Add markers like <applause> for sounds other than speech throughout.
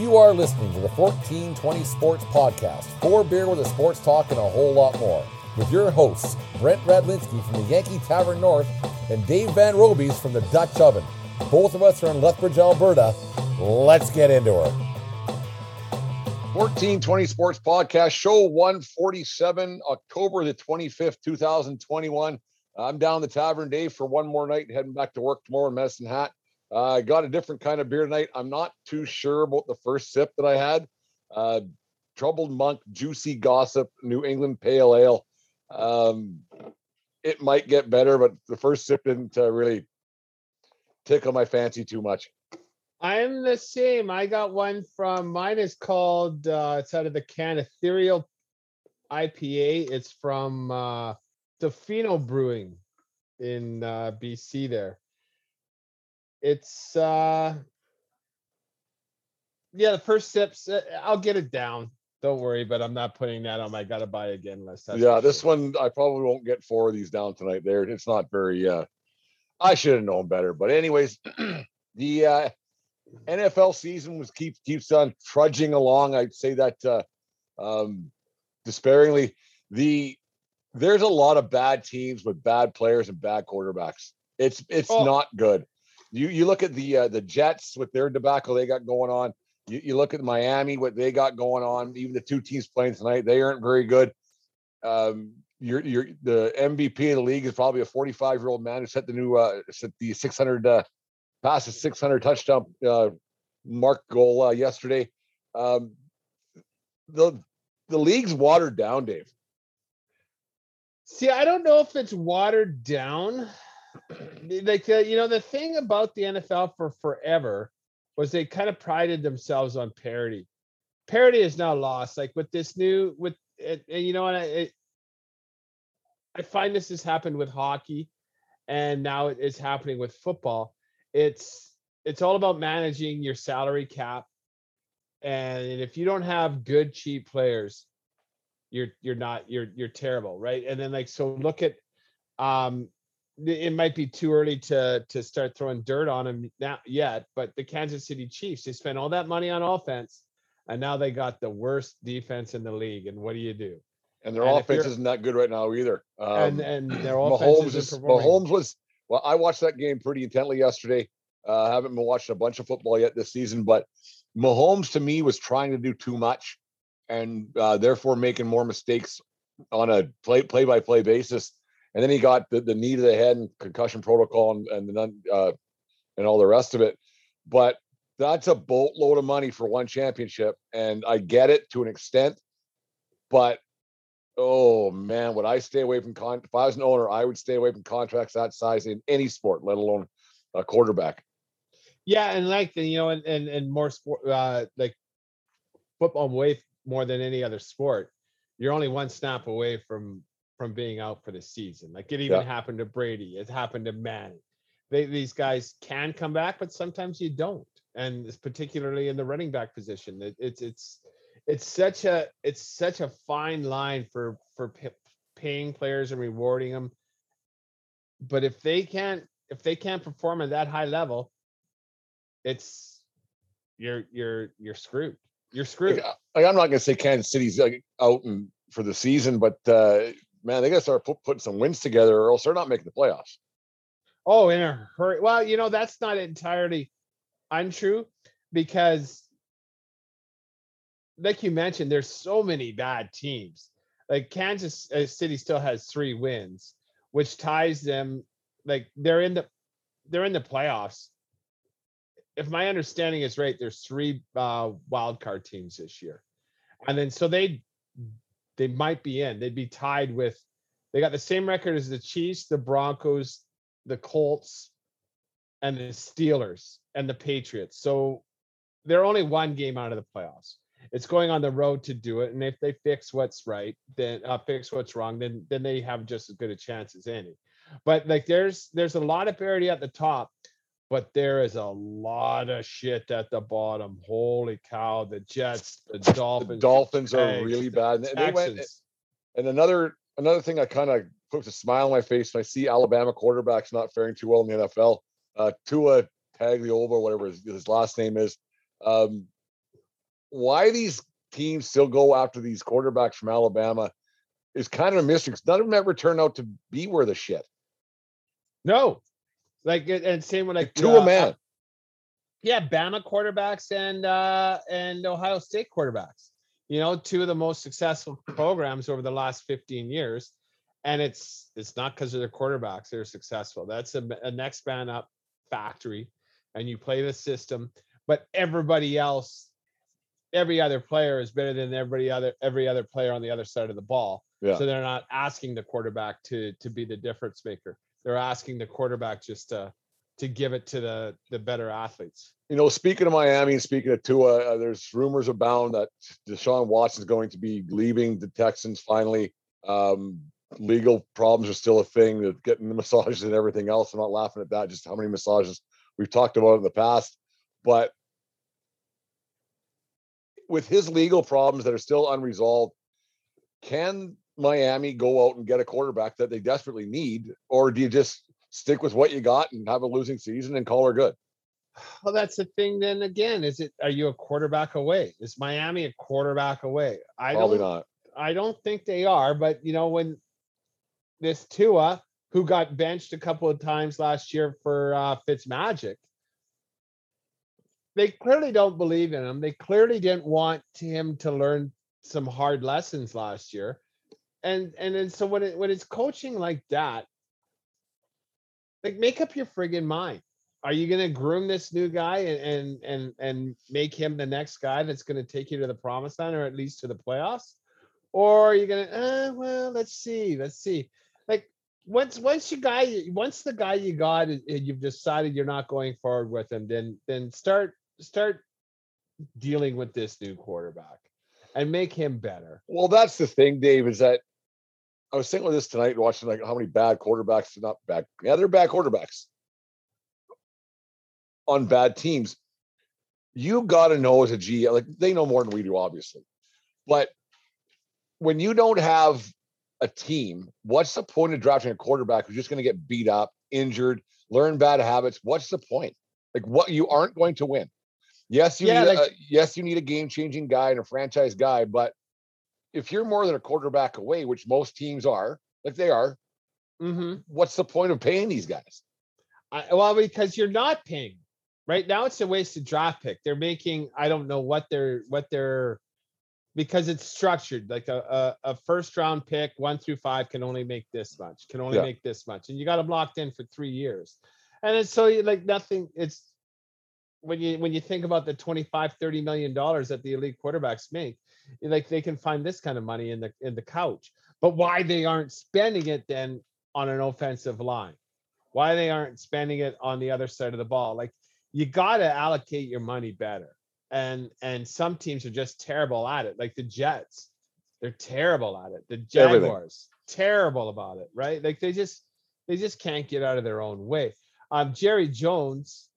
You are listening to the 1420 Sports Podcast, for beer with a sports talk and a whole lot more. With your hosts, Brent Radlinski from the Yankee Tavern North and Dave Van Robies from the Dutch Oven. Both of us are in Lethbridge, Alberta. Let's get into it. 1420 Sports Podcast, show 147, October the 25th, 2021. I'm down the Tavern Dave for one more night, heading back to work tomorrow in Medicine Hat. Uh, I got a different kind of beer tonight. I'm not too sure about the first sip that I had. Uh, Troubled Monk, Juicy Gossip, New England Pale Ale. Um, it might get better, but the first sip didn't uh, really tickle my fancy too much. I'm the same. I got one from mine is called uh it's out of the can Ethereal IPA. It's from uh Tofino Brewing in uh BC there. It's uh yeah, the first sips uh, I'll get it down. Don't worry, but I'm not putting that on my gotta buy again unless that's yeah, this sure. one I probably won't get four of these down tonight. There, it's not very. uh I should have known better, but anyways, <clears throat> the uh NFL season was keeps keeps on trudging along. I'd say that uh um despairingly. The there's a lot of bad teams with bad players and bad quarterbacks. It's it's Oh. not good. You you look at the uh, the Jets with their debacle they got going on. You, you look at Miami what they got going on. Even the two teams playing tonight, they aren't very good. Um, you're you're the MVP of the league is probably a 45 year old man who set the new uh set the 600 uh a 600 touchdown uh mark goal uh, yesterday. Um, the the league's watered down, Dave. See, I don't know if it's watered down. Like uh, you know, the thing about the NFL for forever was they kind of prided themselves on parity. Parity is now lost. Like with this new with it, and you know, and I I find this has happened with hockey, and now it is happening with football. It's it's all about managing your salary cap, and if you don't have good cheap players, you're you're not you're you're terrible right and then like so look at um it might be too early to to start throwing dirt on him now yet but the kansas city chiefs they spent all that money on offense and now they got the worst defense in the league and what do you do And their And offense isn't that good right now either. Um, and and their offense Mahomes is. Mahomes was well. I watched that game pretty intently yesterday. Uh, I haven't been watching a bunch of football yet this season, but Mahomes to me was trying to do too much, and uh, therefore making more mistakes on a play play by play basis. And then he got the, the knee to the head and concussion protocol and and the uh, and all the rest of it. But that's a boatload of money for one championship, and I get it to an extent, but Oh man, would I stay away from con? If I was an owner, I would stay away from contracts that size in any sport, let alone a quarterback. yeah and like you know and and, and more sport uh like football way more than any other sport you're only one snap away from from being out for the season like it even Yeah. happened to brady it happened to manning. They, these guys can come back but sometimes you don't and it's particularly in the running back position it, it's it's it's such a it's such a fine line for for paying players and rewarding them but if they can't if they can't perform at that high level it's you're you're you're screwed. You're screwed. Like, like, I'm not going to say Kansas City's like out and for the season, but uh, man, they got to start put, putting some wins together, or else they're not making the playoffs. oh in a hurry well you know that's not entirely untrue because like you mentioned, there's so many bad teams. Like Kansas uh, City still has three wins, which ties them like they're in the they're in the playoffs. If my understanding is right, there's three uh, wild card teams this year, and then so they they might be in. They'd be tied with. They got the same record as the Chiefs, the Broncos, the Colts, and the Steelers and the Patriots. So they're only one game out of the playoffs it's going on the road to do it. And if they fix what's right, then uh, fix what's wrong, then then they have just as good a chance as any. But like there's there's a lot of parity at the top, but there is a lot of shit at the bottom. Holy cow! The Jets, the Dolphins, the Dolphins are really bad. And they went, and another another thing I kind of puts a smile on my face when I see Alabama quarterbacks not faring too well in the NFL. Uh, Tua Tagovailoa, whatever his, his last name is, um, why these teams still go after these quarterbacks from Alabama is kind of a mystery. because None of them ever turn out to be worth a shit. No, like and same with like two uh, a man. Yeah, Bama quarterbacks and uh and Ohio State quarterbacks. You know, two of the most successful programs over the last 15 years. And it's it's not because of their quarterbacks they're successful. That's a, a next man up factory, and you play the system. But everybody else every other player is better than every other every other player on the other side of the ball. Yeah. So they're not asking the quarterback to to be the difference maker. They're asking the quarterback just to to give it to the the better athletes. You know, speaking of Miami and speaking of Tua, uh, there's rumors abound that Deshaun Watson is going to be leaving the Texans finally. Um, legal problems are still a thing. That Getting the <laughs> massages and everything else. I'm not laughing at that. Just how many massages we've talked about in the past, but with his legal problems that are still unresolved, can Miami go out and get a quarterback that they desperately need, or do you just stick with what you got and have a losing season and call her good? Well, that's the thing. Then again, is it are you a quarterback away? Is Miami a quarterback away? I Probably don't. Not. I don't think they are. But you know, when this Tua, who got benched a couple of times last year for uh, Fitzmagic, they clearly don't believe in him. They clearly didn't want him to learn some hard lessons last year. And and then so when it when it's coaching like that, like make up your friggin' mind. Are you gonna groom this new guy and and and, and make him the next guy that's gonna take you to the promised land or at least to the playoffs? Or are you gonna uh, well let's see, let's see. Like once once you guy once the guy you got you've decided you're not going forward with him, then then start start dealing with this new quarterback and make him better. Well, that's the thing, Dave, is that I was thinking of this tonight, watching like how many bad quarterbacks, not bad, yeah, they're bad quarterbacks on bad teams. You got to know as a G, like they know more than we do, obviously. But when you don't have a team, what's the point of drafting a quarterback who's just going to get beat up, injured, learn bad habits? What's the point? Like what you aren't going to win. Yes, you yeah, need like, a, yes, you need a game-changing guy and a franchise guy, but if you're more than a quarterback away, which most teams are, like they are, mm-hmm. what's the point of paying these guys? I, well, because you're not paying. Right now, it's a wasted draft pick. They're making I don't know what they're what they're because it's structured like a, a, a first round pick one through five can only make this much can only yeah. make this much and you got them locked in for three years and it's so like nothing it's when you when you think about the 25 30 million dollars that the elite quarterbacks make like they can find this kind of money in the in the couch. But why they aren't spending it then on an offensive line? Why they aren't spending it on the other side of the ball? Like you got to allocate your money better. And and some teams are just terrible at it. Like the jets they're terrible at it. The jaguars Everything. terrible about it right? Like they just they just can't get out of their own way. Um jerry jones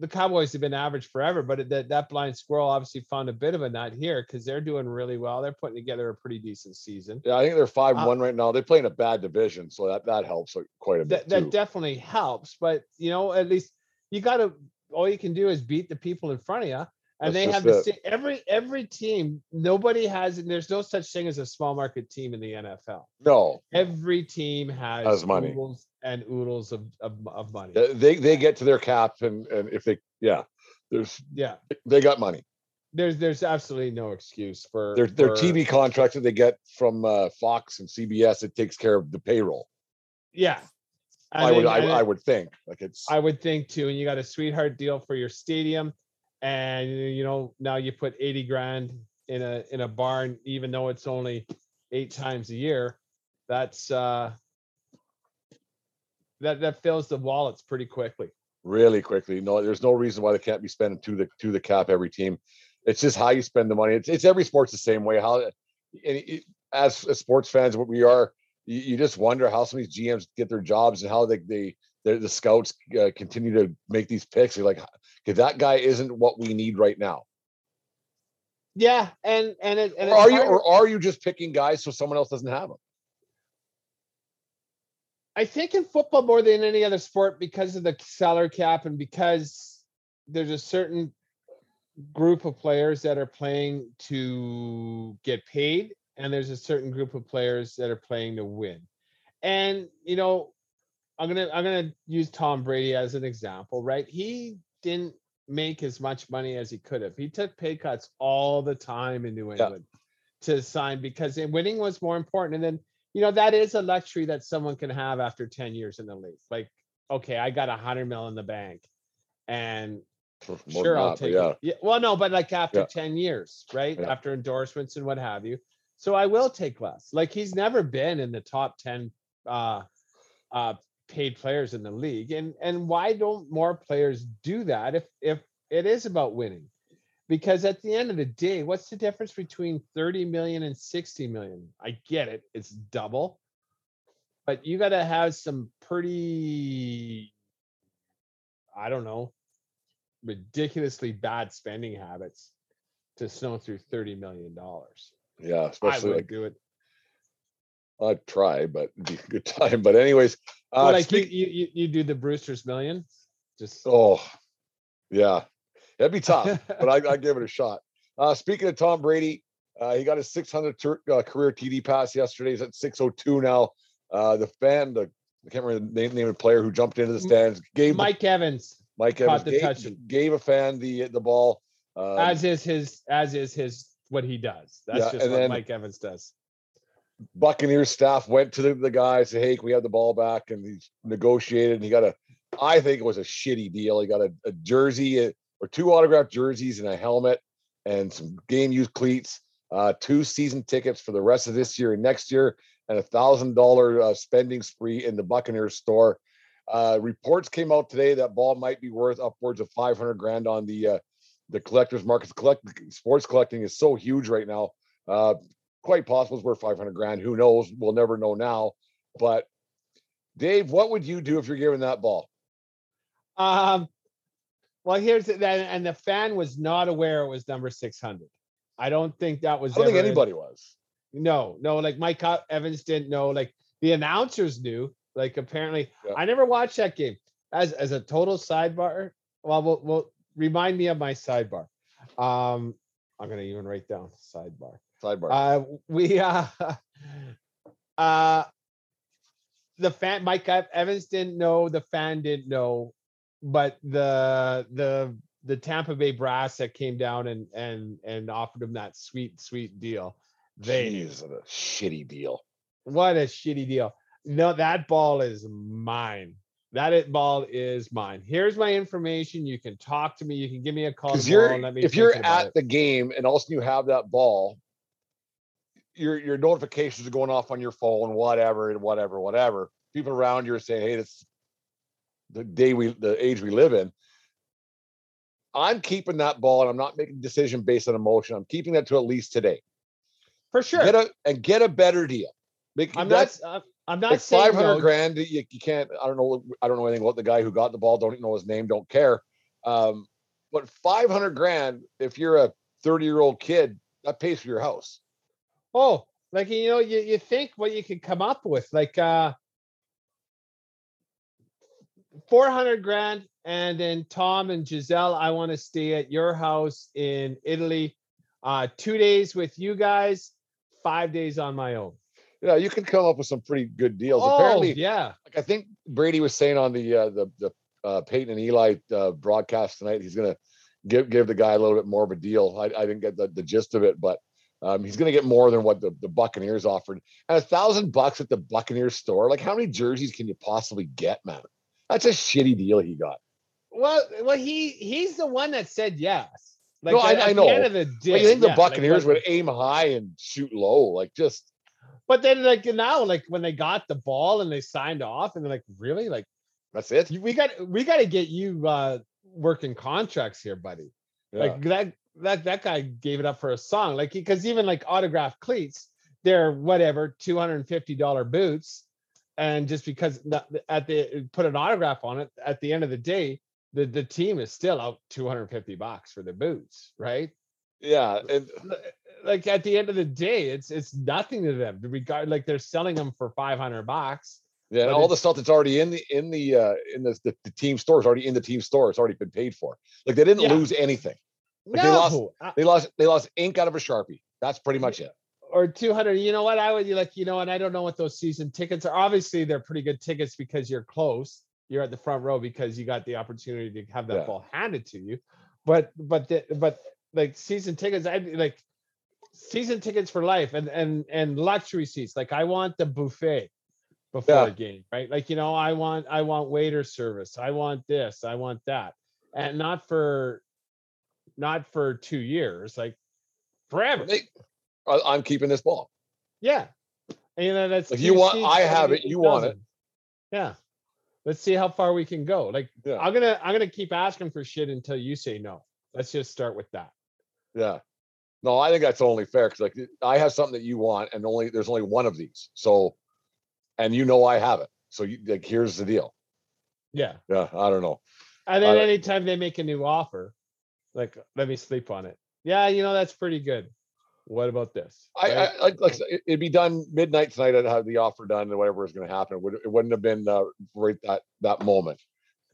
the Cowboys have been average forever, but that that blind squirrel obviously found a bit of a nut here because they're doing really well. They're putting together a pretty decent season. Yeah, I think they're five uh, one right now. They play in a bad division, so that that helps quite a bit. That, that definitely helps, but you know, at least you got to. All you can do is beat the people in front of you, and That's they have the same, every every team. Nobody has. There's no such thing as a small market team in the NFL. No, every team has, has money and oodles of, of, of money. They they get to their cap, and, and if they Yeah, there's Yeah, they got money. there's there's absolutely no excuse for Their their for- TV contracts that they get from uh, Fox and CBS, it takes care of the payroll. Yeah, I And would I, and I would think like it's I would think too. And you got a sweetheart deal for your stadium, and you know now you put eighty grand in a in a barn, even though it's only eight times a year. That's uh that that fills the wallets pretty quickly. really quickly. No, there's no reason why they can't be spending to the to the cap every team. It's just how you spend the money. It's it's every sport's the same way. How and it, as, sports fans, what we are, you, you just wonder how some of these GMs get their jobs and how they they the the scouts uh, continue to make these picks. You're like, because that guy isn't what we need right now. Yeah, and and it and are you or are you just picking guys so someone else doesn't have them? I think in football more than any other sport because of the salary cap and because there's a certain group of players that are playing to get paid and there's a certain group of players that are playing to win. And you know, I'm going to I'm going to use Tom Brady as an example, right? He didn't make as much money as he could have. He took pay cuts all the time in New England to sign because winning was more important and then you know that is a luxury that someone can have after 10 years in the league like okay i got a hundred mil in the bank and More sure i'll take yeah. it yeah well no but like after Yeah. 10 years right Yeah. after endorsements and what have you so i will take less like he's never been in the top 10 uh uh paid players in the league and and why don't more players do that if if it is about winning? Because at the end of the day what's the difference between 30 million and 60 million? I get it it's double. But you got to have some pretty i don't know ridiculously bad spending habits to snow through 30 million dollars. Yeah, i especially would like do it I'd try, but it'd be a good <laughs> time. But anyways, uh, well, like speak- you, you you you do the brewster's million just Oh, yeah, that'd be tough, but I I <laughs> give it a shot. Uh, speaking of Tom Brady, uh, he got his 600 tur- uh, career TD pass yesterday. He's at 602 now. Uh, the fan, the I can't remember the name, name of the player who jumped into the stands, gave the- mike evans Mike Evans the gave, touch gave a fan the the ball. Um, as is his as is his what he does that's Yeah, just what then- mike evans does Buccaneers staff went to the, the guy, said, Hey, can we have the ball back? And he negotiated and he got a, I think it was a shitty deal. He got a, a jersey uh, or two autographed jerseys and a helmet and some game used cleats, uh, two season tickets for the rest of this year and next year, and a thousand dollar uh, spending spree in the Buccaneers store. Uh, reports came out today that ball might be worth upwards of 500 grand on the uh, the collectors market. Collect sports collecting is so huge right now. Uh, quite possible it's worth 500 grand. Who knows? We'll never know now. But Dave, what would you do if you're given that ball? Um, well, here's that, and the fan was not aware it was number 600. I don't think that was. I don't think in- anybody was. No, no, like Mike Evans didn't know. Like the announcers knew. Like apparently, Yeah. I never watched that game. As as a total sidebar, well, we'll, we'll remind me of my sidebar. Um, I'm gonna even write down sidebar. Sidebar. Uh, we <laughs> uh, uh, the fan Mike Evans didn't know, the fan didn't know, but the the the Tampa Bay brass that came down and and and offered him that sweet sweet deal. They. Jeez, what a shitty deal. What a shitty deal. No, that ball is mine. That it ball is mine. Here's my information. You can talk to me. You can give me a call tomorrow you're and let me if you're at it. the game and also you have that ball, your your notifications are going off on your phone, whatever, and whatever, whatever. People around you are saying, "Hey, this the day we the age we live in." I'm keeping that ball, and I'm not making a decision based on emotion. I'm keeping that to at least today. for sure. Get a and get a better deal. Make I'm not. I'm- I'm not like saying 500 no. grand. You, you can't. I don't know. I don't know anything about the guy who got the ball. Don't even know his name. Don't care. Um, but 500 grand, if you're a 30 year old kid, that pays for your house. Oh, like you know, you, you think what you could come up with, like uh 400 grand, and then Tom and Giselle, I want to stay at your house in Italy, uh, two days with you guys, five days on my own. Yeah, you can come up with some pretty good deals. Oh, Apparently, yeah. like I think Brady was saying on the uh, the the uh, Peyton and Eli uh, broadcast tonight. He's going to give give the guy a little bit more of a deal. I, I didn't get the, the gist of it, but um, he's going to get more than what the, the Buccaneers offered. And a thousand bucks at the Buccaneers store. Like, how many jerseys can you possibly get, man? That's a shitty deal he got. Well, well, he he's the one that said yes. Like No, I- I the know. the day, Like, you think yeah, the Buccaneers when- would aim high and shoot low? Like, just But then, like now, like when they got the ball and they signed off, and they're like, "Really? Like that's it. we got we got to get you uh working contracts here, buddy." Yeah. Like that that that guy gave it up for a song, like because even like autographed cleats, they're whatever two hundred and fifty dollar boots, and just because at the put an autograph on it, at the end of the day, the the team is still out two hundred fifty bucks for the boots, right? yeah. And like at the end of the day, it's it's nothing to them. To regard like they're selling them for five hundred bucks. Yeah, and all the stuff that's already in the in the uh in the, the, the team store is already in the team store. It's already been paid for. Like they didn't Yeah. lose anything. Like, no, they lost- uh, They lost they lost ink out of a sharpie. That's pretty much it. or two hundred. You know what? I would you like you know, and I don't know what those season tickets are. Obviously, they're pretty good tickets because you're close. You're at the front row because you got the opportunity to have that Yeah. ball handed to you. But but the, but like season tickets, I like season tickets for life and and and luxury seats. Like I want the buffet before Yeah. a game, right? Like you know, I want I want waiter service. I want this. I want that, and not for not for two years, like forever. I, I'm keeping this ball. Yeah. And you know, that's If you want- I have it, you want it. Yeah. Let's see how far we can go. Like Yeah. I'm gonna I'm gonna keep asking for shit until you say no. Let's just start with that. Yeah. No, I think that's only fair because like I have something that you want, and only there's only one of these. So, and you know I have it. So you like here's the deal. Yeah. Yeah, I don't know. And then anytime they make a new offer, like let me sleep on it. Yeah, you know, that's pretty good. What about this? I, Right? I like, like it- it'd be done midnight tonight. I'd have the offer done and whatever is going to happen. It, would, it wouldn't have been uh, right that that moment.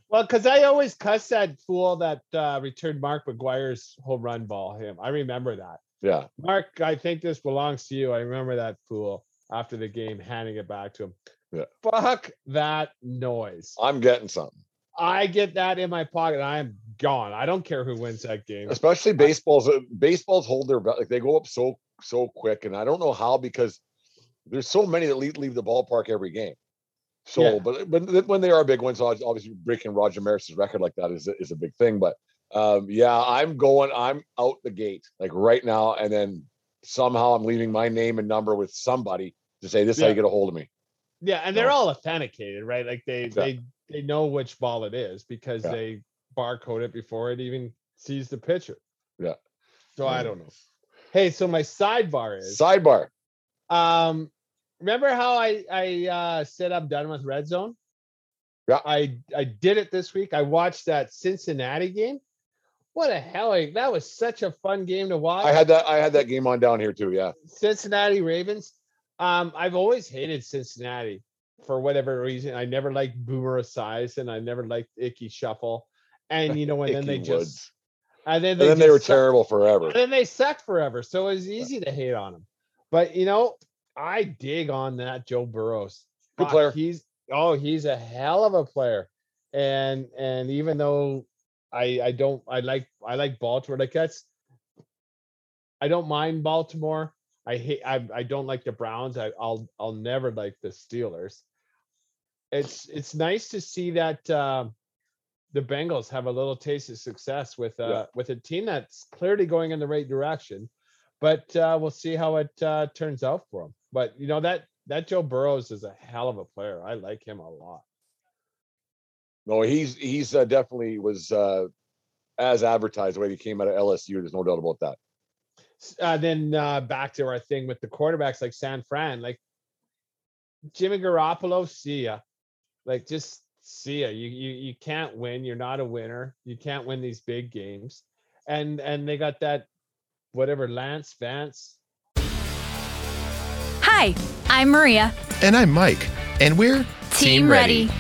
Well, because I always cuss that fool that uh, returned Mark McGwire's home run ball. Him, I remember that. Yeah, Mark, I think this belongs to you. I remember that fool after the game handing it back to him. Yeah. Fuck that noise. I'm getting something. I get that in my pocket. I am gone. I don't care who wins that game. Especially baseballs. uh, Baseballs hold their like they go up so so quick, and I don't know how because there's so many that leave, leave the ballpark every game. So, Yeah. but but when they are big ones, obviously breaking Roger Maris's record like that is a, is a big thing. But um, yeah, I'm going. I'm out the gate like right now, and then somehow I'm leaving my name and number with somebody to say this is how you get a hold of me. Yeah, and they're all authenticated, right? Like they Yeah. they they know which ball it is because Yeah. they barcode it before it even sees the pitcher. Yeah. So I Mm. don't know. Hey, so my sidebar is Sidebar. Um, remember how I I uh, said I'm done with Red Zone? Yeah. I I did it this week. I watched that Cincinnati game. What a hell! That was such a fun game to watch. I had that. I had that game on down here too. Yeah. Cincinnati Ravens. Um, I've always hated Cincinnati for whatever reason. I never liked Boomer Esiason. I never liked Ickey Shuffle. And you know, <laughs> and then they Ickey just and then And they, then they were just suck- terrible forever. and then they sucked forever. So it was easy to hate on them. But you know, I dig on that Joe Burrows. Good Fuck, player. He's oh, he's a hell of a player. And and even though I I don't I like I like Baltimore, like that's I don't mind Baltimore. I hate I I don't like the Browns. I, I'll I'll never like the Steelers. It's it's nice to see that um the Bengals have a little taste of success with uh Yeah. with a team that's clearly going in the right direction. But uh we'll see how it uh turns out for them. But you know that that Joe Burrows is a hell of a player. I like him a lot. No, he's he's uh, definitely was uh, as advertised the way he came out of LSU. There's no doubt about that. S- Uh, then uh, back to our thing with the quarterbacks like San Fran, like Jimmy Garoppolo, see ya. Like just see ya. You you you can't win. You're not a winner. You can't win these big games. And and they got that whatever Lance Vance. Hi, I'm Maria. And I'm Mike, and we're Team, ready.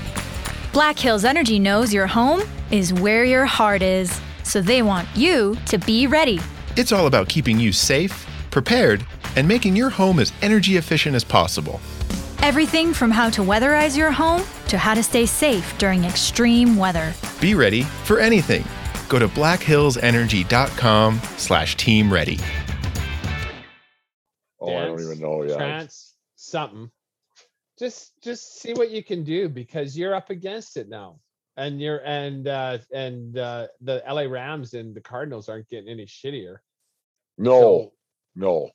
Black Hills Energy knows your home is where your heart is, so they want you to be ready. It's all about keeping you safe, prepared, and making your home as energy efficient as possible. Everything from how to weatherize your home to how to stay safe during extreme weather. Be ready for anything. Go to blackhillsenergy.com slash team ready. Oh, I don't even know. Yeah. trance, something. Just just see what you can do because you're up against it now. And you're and uh and uh the LA Rams and the Cardinals aren't getting any shittier. No, So- no.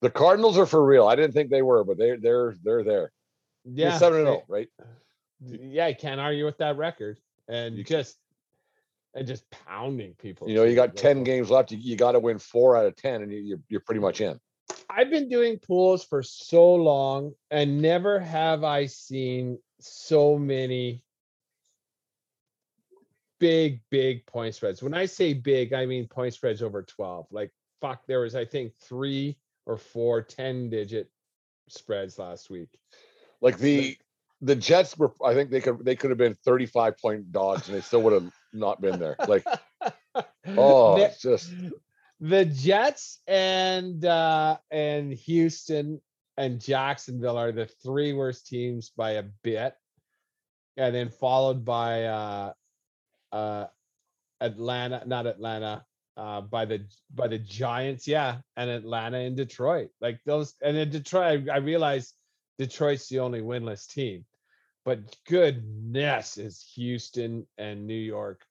The Cardinals are for real. I didn't think they were, but they they're they're there. Yeah. seven and oh, zero, right? yeah, you can't argue with that record. And You just and just pounding people. You know, you got ten games left. You, you got to win four out of ten, and you, you're you're pretty much in. I've been doing pools for so long, and never have I seen so many big, big point spreads. When I say big, I mean point spreads over 12. Like, fuck, there was, I think, three or four 10 digit spreads last week. Like the the Jets were. I think they could they could have been thirty five point dogs, and they still would have not been there. Like, oh, The- it's just the Jets and uh and Houston and Jacksonville are the three worst teams by a bit. And then followed by uh uh Atlanta, not Atlanta, uh by the by the Giants, yeah, and Atlanta and Detroit. Like those and in Detroit, I, I realized Detroit's the only winless team. But goodness is Houston and New York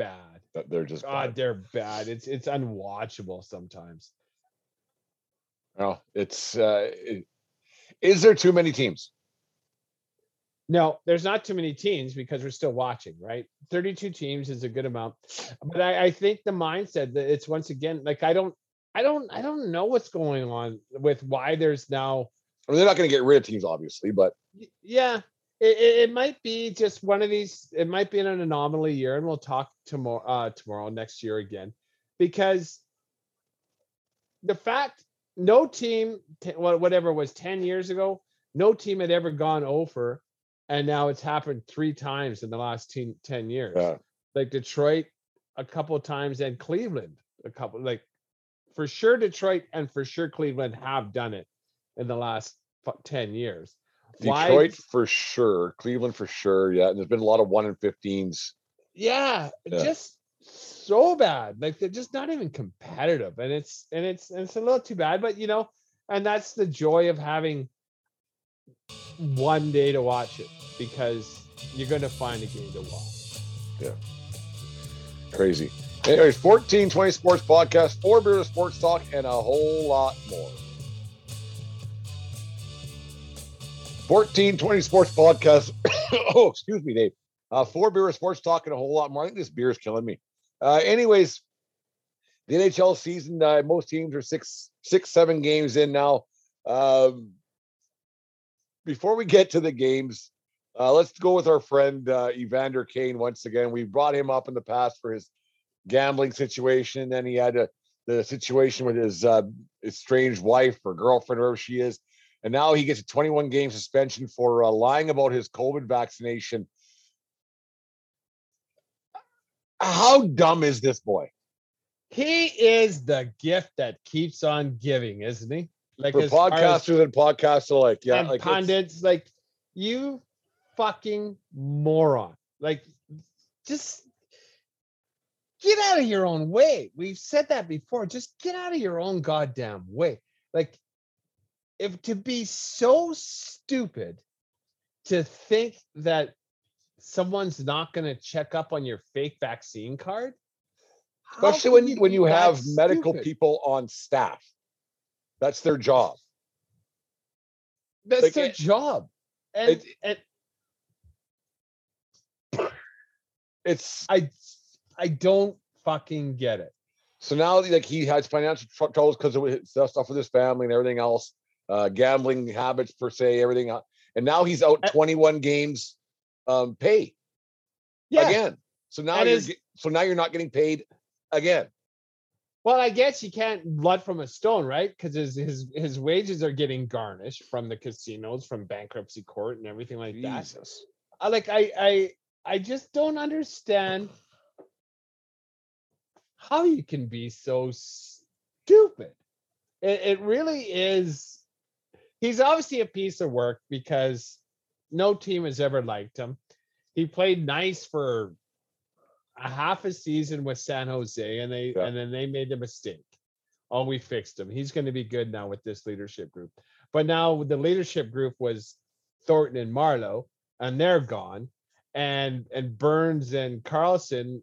bad. they're just. God, bad. they're bad. It's it's unwatchable sometimes. No, it's. uh it, Is there too many teams? No, there's not too many teams because we're still watching, right? 32 teams is a good amount. But I, I think the mindset that it's once again like I don't I don't I don't know what's going on with why there's now I mean, they're not going to get rid of teams, obviously, but yeah, it, it, might be just one of these, it might be an anomaly year, and we'll talk tomorrow uh tomorrow next year again. Because the fact no team whatever was 10 years ago, no team had ever gone over, and now it's happened three times in the last 10, 10 years. uh, Like Detroit a couple of times and Cleveland a couple like for sure Detroit and for sure Cleveland have done it in the last 10 years. Why- Detroit for sure, Cleveland for sure. Yeah, and there's been a lot of one in fifteens. yeah, Yeah. just so bad. Like they're just not even competitive, and it's and it's and it's a little too bad. But you know, and that's the joy of having one day to watch it because you're going to find a game to watch. Yeah. Crazy. Anyways, 1420 Sports Podcast, four beers of sports talk, and a whole lot more. 1420 Sports Podcast. <coughs> oh, excuse me, Dave. Uh, four beer of sports talk and a whole lot more. I think this beer is killing me. Uh, anyways, the NHL season, uh, most teams are six, six, seven games in now. Um, before we get to the games, uh, let's go with our friend uh, Evander Kane once again. We brought him up in the past for his gambling situation. and Then he had a, the situation with his uh, estranged wife or girlfriend, wherever she is. And now he gets a 21 game suspension for uh, lying about his COVID vaccination. How dumb is this boy? He is the gift that keeps on giving, isn't he? Like For as far as- podcasters and podcasts alike, yeah, like pundits, like you fucking moron. Like just get out of your own way. We've said that before. Just get out of your own goddamn way. Like if to be so stupid to think that someone's not going to check up on your fake vaccine card especially when when you have medical stupid? people on staff. That's their job. That's Like, their it- job. And, it- and It's I I don't fucking get it. so now like he has financial troubles because of his stuff with his family and everything else, uh, gambling habits per se, everything. else. And now he's out Uh, 21 games um, pay again. So now And you're his- so now you're not getting paid again. Well, I guess you can't blood from a stone, right? Because his his his wages are getting garnished from the casinos, from bankruptcy court, and everything like that. I uh, like I I I just don't understand how you can be so stupid. It, it really is. He's obviously a piece of work because no team has ever liked him. He played nice for a half a season with San Jose, and they Yeah. and then they made a mistake. Oh, we fixed him. He's going to be good now with this leadership group. But now the leadership group was Thornton and Marleau, and they're gone. And and Burns and Karlsson,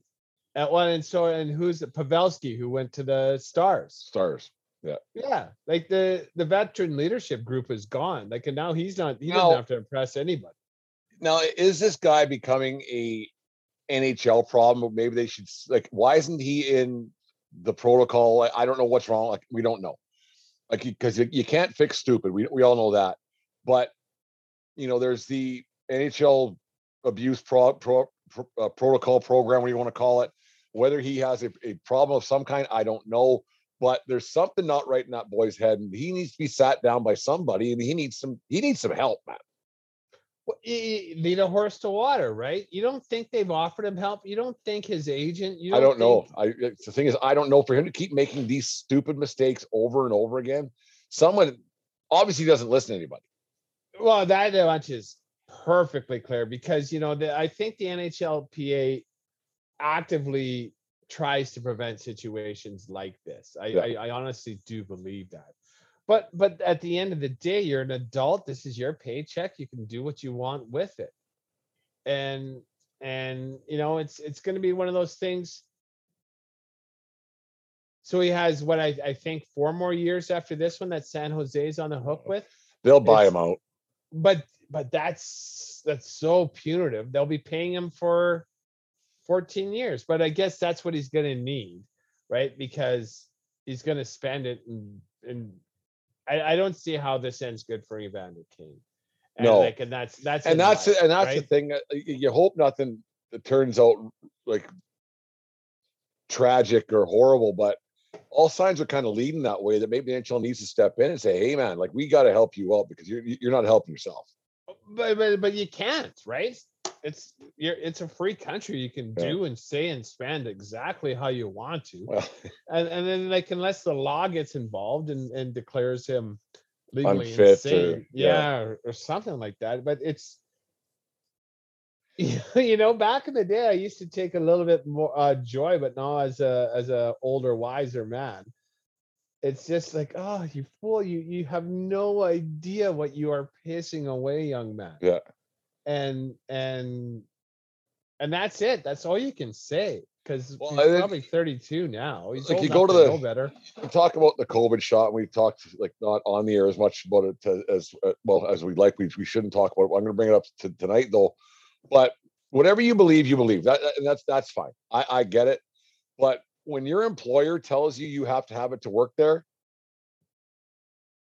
uh, at one and so and who's it? Pavelski who went to the Stars. Stars. Yeah, Yeah. like the the veteran leadership group is gone. Like and now he's not. He No. doesn't have to impress anybody. Now, is this guy becoming a NHL problem? Maybe they should like. Why isn't he in the protocol? I, I don't know what's wrong. Like we don't know. Like because you, you can't fix stupid. We we all know that. But you know, there's the NHL abuse pro, pro, pro- uh, protocol program, what you want to call it. Whether he has a, a problem of some kind, I don't know. But there's something not right in that boy's head, and he needs to be sat down by somebody, and he needs some he needs some help, man. Well, y- y- lead a horse to water, right? You don't think they've offered him help? You don't think his agent? You I don't know. I the thing is, I don't know for him to keep making these stupid mistakes over and over again. Someone obviously doesn't listen to anybody. Well, that much is perfectly clear because you know the, I think the NHLPA actively tries to prevent situations like this. I, Yeah. I, I honestly do believe that. But but at the end of the day, you're an adult. This is your paycheck. You can do what you want with it. And and you know it's it's going to be one of those things. So he has what I, I think four more years after this one that San Jose's on the hook with They'll buy It's- him out. but but that's that's so punitive. They'll be paying him for 14 years, but I guess that's what he's gonna need, right? Because he's gonna spend it and and I, I don't see how this ends good for Evander Kane. And No. like and that's that's And that's life, and that's the thing. uh, You hope nothing turns out like tragic or horrible, but all signs are kind of leading that way. That maybe the NHL needs to step in and say, "Hey, man, like we got to help you out because you're you're not helping yourself." but but but you can't, right? It's you're it's a free country. You can Yeah. do and say and spend exactly how you want to. Well, <laughs> and, and then like unless the law gets involved and, and declares him legally Unfit or- insane, yeah. yeah, or, or something like that. But it's <laughs> you know, back in the day, I used to take a little bit more uh, joy, but now as a as a older, wiser man, it's just like, oh, you fool! You you have no idea what you are pissing away, young man. Yeah. And and and that's it. That's all you can say because Well, he's probably 32 now. He's Like, you go to the- better. talk about the COVID shot, and we've talked like not on the air as much about it to, as uh, well as we'd like. We, we shouldn't talk about it. I'm going to bring it up to, tonight, though. But whatever you believe, you believe that, and that's that's fine. I, I get it. But when your employer tells you you have to have it to work there,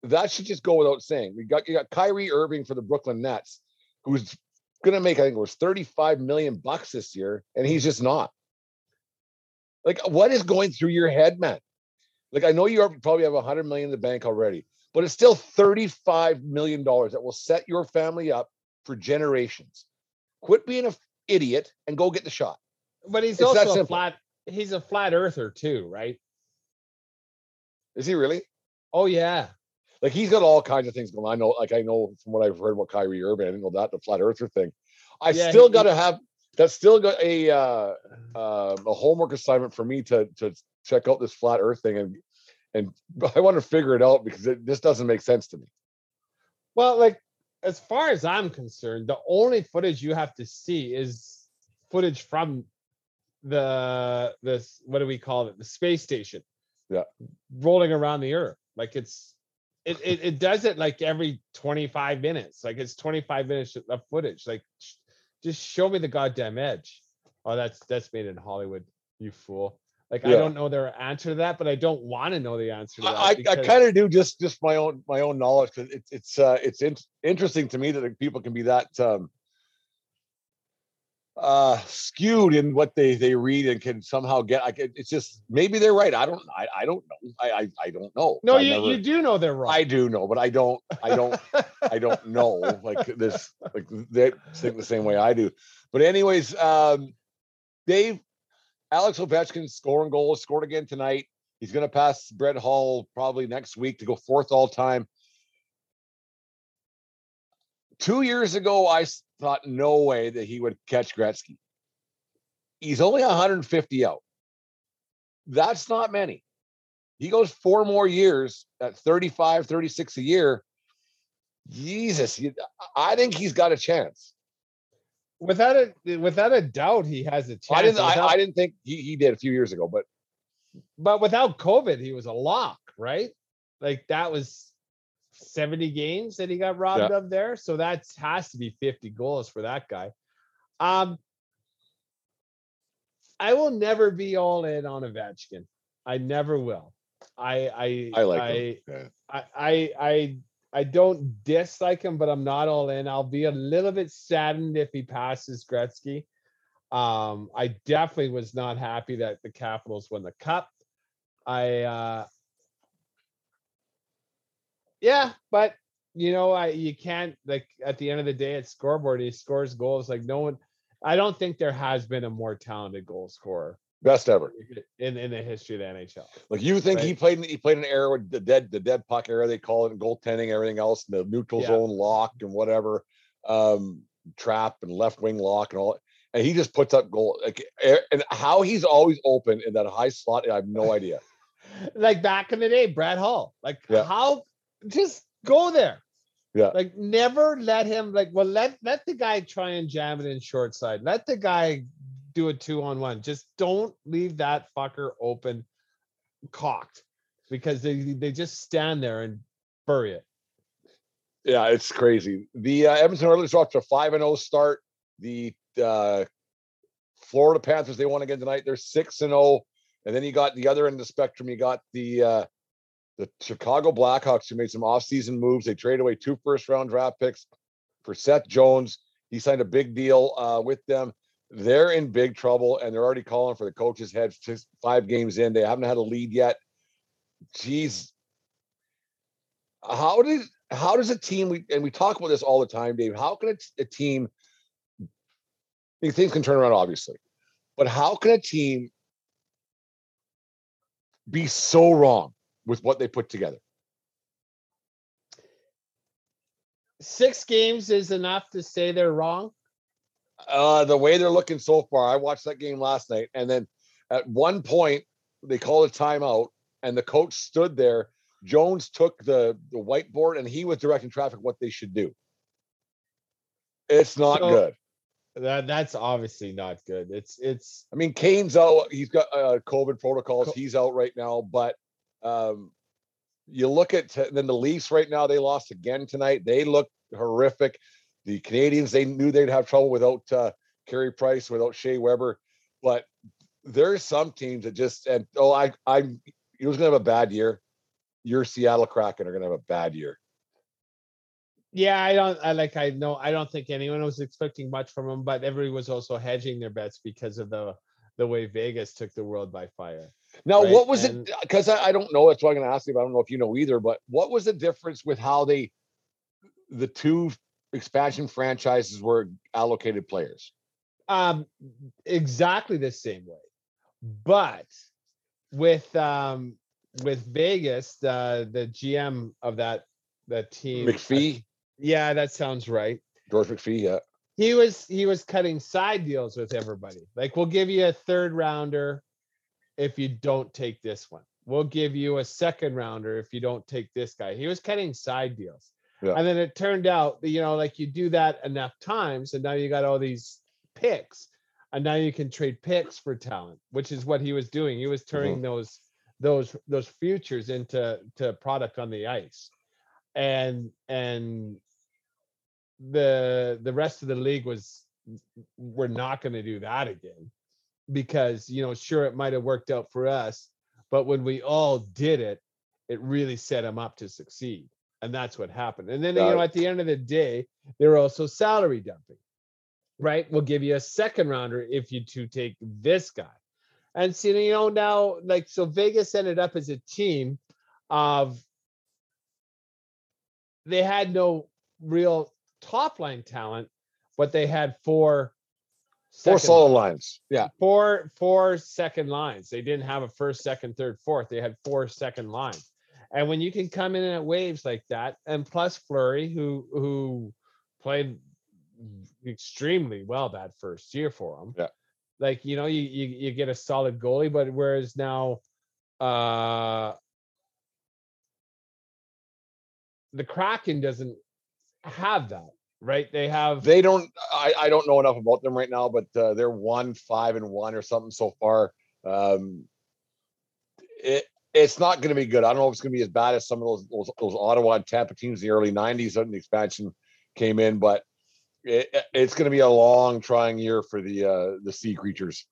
that should just go without saying. We got you got Kyrie Irving for the Brooklyn Nets, who's going to make I think it was 35 million bucks this year, and he's just not. Like, what is going through your head, man? Like I know you probably have a hundred million in the bank already, but it's still thirty-five million dollars that will set your family up for generations. Quit being an idiot and go get the shot. But he's It's also a flat. He's a flat earther too, right? Is he really? Oh yeah. Like he's got all kinds of things going. on. I know, like I know from what I've heard about Kyrie Irving. I didn't know that the flat earther thing. I Yeah, still got to have. That's still got a uh, uh, a homework assignment for me to to check out this flat Earth thing and and <laughs> I want to figure it out because it, this doesn't make sense to me. Well, like as far as I'm concerned, the only footage you have to see is footage from the this what do we call it? The space station. Yeah. Rolling around the earth. Like it's it it, it does it like every 25 minutes. Like it's 25 minutes of footage. Like sh- just show me the goddamn edge. Oh, that's that's made in Hollywood, you fool. Like I don't know their answer to that, but I don't want to know the answer that. I, I kind of do just just my own my own knowledge because it's it's uh it's in, interesting to me that people can be that um uh skewed in what they they read and can somehow get like it- it's just maybe they're right. I don't i, I don't know. I, I i don't know No, you, never- you do know they're wrong. i do know but i don't i don't i don't <laughs> know like this like they think the same way i do. But anyways um dave alex ovechkin scoring goals scored again tonight. He's going to pass brett hull probably next week to go fourth all time. Two years ago, I thought no way that he would catch Gretzky. He's only 150 out. That's not many. He goes four more years at 35, 36 a year. Jesus, I think he's got a chance. Without a without a doubt, he has a chance. I didn't. I, I didn't think he, he did a few years ago, but but without COVID, he was a lock, right? Like that was 70 games that he got robbed of there. So that has to be 50 goals for that guy. Um I will never be all in on Ovechkin. I never will. I I I like I, him. Yeah. I I I I don't dislike him, but I'm not all in. I'll be a little bit saddened if he passes Gretzky. Um, I definitely was not happy that the Capitals won the cup. I uh yeah, but you know, I you can't like at the end of the day at scoreboard, he scores goals like no one I don't think there has been a more talented goal scorer best ever. in, in the history of the NHL. Like you think he played in- he played an era with the dead the dead puck era they call it and goaltending everything else the neutral Yeah. zone lock and whatever um trap and left wing lock and all and he just puts up goal like and how he's always open in that high slot I have no idea. <laughs> like back in the day, Brett Hull. Like Yeah. how just go there. Yeah. Like never let him like well let let the guy try and jam it in short side. Let the guy do a two on one. Just don't leave that fucker open cocked because they they just stand there and bury it. Yeah, it's crazy. The uh, Edmonton Oilers off to a five and zero start. The uh, Florida Panthers they won again tonight. They're six and zero. And then you got the other end of the spectrum. You got the uh, the Chicago Blackhawks who made some offseason moves. They traded away two first round draft picks for Seth Jones. He signed a big deal uh, with them. They're in big trouble, and they're already calling for the coach's head. Five games in, they haven't had a lead yet. Jeez, how did how does a team we and we talk about this all the time, Dave? How can a team these things can turn around, obviously, but how can a team be so wrong with what they put together? Six games is enough to say they're wrong. Uh, the way they're looking so far, I watched that game last night, and then at one point they called a timeout, and the coach stood there. Jones took the the whiteboard, and he was directing traffic what they should do. It's not So- good. That that's obviously not good. It's it's I mean, Kane's out. He's got uh, COVID protocols. Co- He's out right now. But um, you look at t- then the Leafs right now. They lost again tonight. They look horrific. The Canadiens. They knew they'd have trouble without uh, Carey Price, without Shea Weber. But there's some teams that just and oh, I I'm he was gonna have a bad year. Your Seattle Kraken are gonna have a bad year. Yeah, I don't. I like. I know. I don't think anyone was expecting much from him, but everybody was also hedging their bets because of the the way Vegas took the world by fire. Now, Right, what was and- it? Because I, I don't know. That's why I'm going to ask you. But I don't know if you know either. But what was the difference with how they, the two expansion franchises were allocated players? Um, exactly the same way, but with um with Vegas, the the GM of that that team, McPhee, Yeah, that sounds right. George McPhee. Yeah. he was he was cutting side deals with everybody. Like we'll give you a third rounder if you don't take this one. We'll give you a second rounder if you don't take this guy. He was cutting side deals. Yeah. And then it turned out that you know like you do that enough times and now you got all these picks and now you can trade picks for talent, which is what he was doing. He was turning mm-hmm. those those those futures into to product on the ice. And and the the rest of the league was we're not going to do that again because you know sure it might have worked out for us but when we all did it it really set them up to succeed and that's what happened. And then you know it. at the end of the day they're also salary dumping right? We'll give you a second rounder if you to take this guy. And so you know now like so vegas ended up as a team of they had no real top line talent, but they had four Four second solid line- lines. Yeah. four four second lines. They didn't have a first, second, third, fourth. They had four second lines. And when you can come in at waves like that, and plus Fleury, who who played extremely well that first year for them. Yeah. Like, you know, you you, you get a solid goalie, but whereas now uh the Kraken doesn't have that, right? They have They don't. I, I don't know enough about them right now, but uh, they're one five and one or something so far. Um, it it's not going to be good. I don't know if it's going to be as bad as some of those those, those Ottawa and Tampa teams in the early '90s when the expansion came in, but it, it's going to be a long, trying year for the uh, the sea creatures.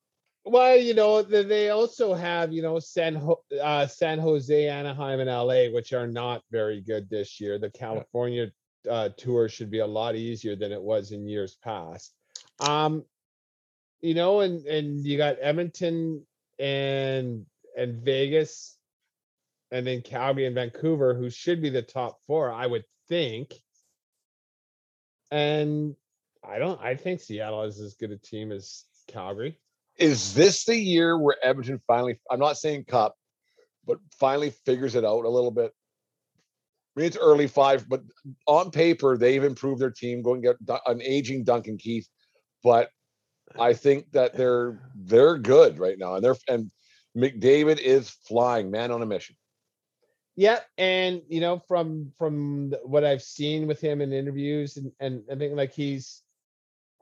Well, you know, they also have, you know, San Ho- uh, San Jose, Anaheim, and LA, which are not very good this year. The California uh, tour should be a lot easier than it was in years past. Um, you know, and and you got Edmonton and and Vegas, and then Calgary and Vancouver, who should be the top four, I would think. And I don't. I think Seattle is as good a team as Calgary. Is this the year where Edmonton finally? I'm not saying cup, but finally figures it out a little bit. Mean, it's early five, but on paper they've improved their team. Going get an aging Duncan Keith, but I think that they're they're good right now, and they're and McDavid is flying, man on a mission. Yeah, and you know, from from what I've seen with him in interviews, and and I think like he's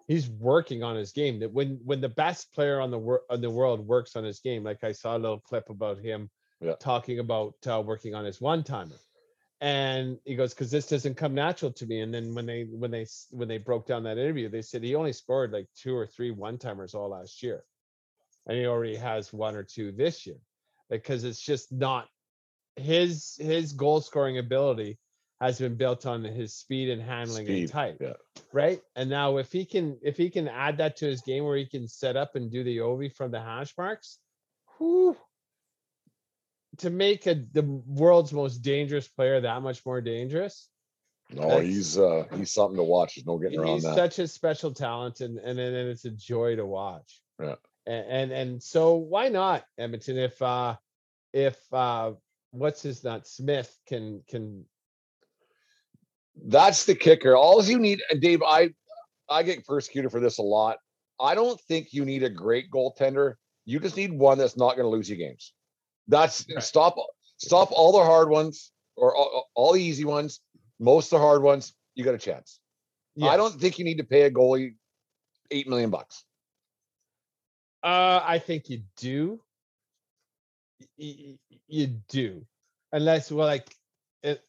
he's working on his game. That when when the best player on the wor- on the world works on his game, like I saw a little clip about him Yeah. talking about uh, working on his one timer, and he goes, "Because this doesn't come natural to me." And then when they when they when they broke down that interview, they said he only scored like two or three one timers all last year, and he already has one or two this year, because it's just not his his goal scoring ability has been built on his speed and handling Speed, and tight yeah. right and now if he can if he can add that to his game where he can set up and do the ov from the hash marks whew, to make a the world's most dangerous player that much more dangerous No, he's uh he's something to watch. There's no getting around he's that. such a special talent and and then it's a joy to watch Yeah. and, and and so why not edmonton if uh if uh what's his nut smith can can That's the kicker. All you need, and Dave, I I get persecuted for this a lot. I don't think you need a great goaltender. You just need one that's not going to lose you games. That's stop stop all the hard ones or all, all the easy ones. Most of the hard ones, you got a chance. I don't think you need to pay a goalie eight million bucks. Uh, I think you do. Y- y- You do, unless well, like it,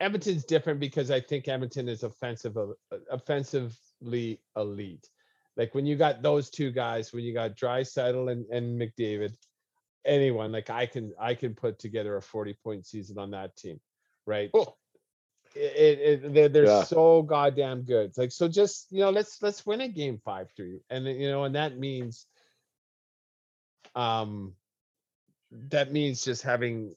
Edmonton's different because I think Edmonton is offensive, uh, offensively elite. Like when you got those two guys, when you got Draisaitl and, and McDavid, anyone like I can I can put together a forty point season on that team, right? Oh. It, it, it- they're, they're Yeah. so goddamn good. It's like so, just you know, let's let's win a game five three, and you know, and that means, um, that means just having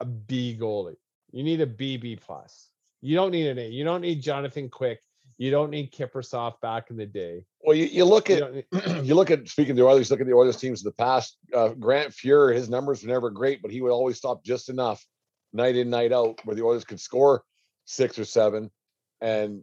a B goalie. You need a BB plus. You don't need an A. You don't need Jonathan Quick. You don't need Kiprusoff back in the day. Well, you, you look at need- <clears throat> you look at speaking to others, look at the Oilers teams in the past. Uh, Grant Fuhr, his numbers were never great, but he would always stop just enough, night in, night out, where the Oilers could score six or seven. And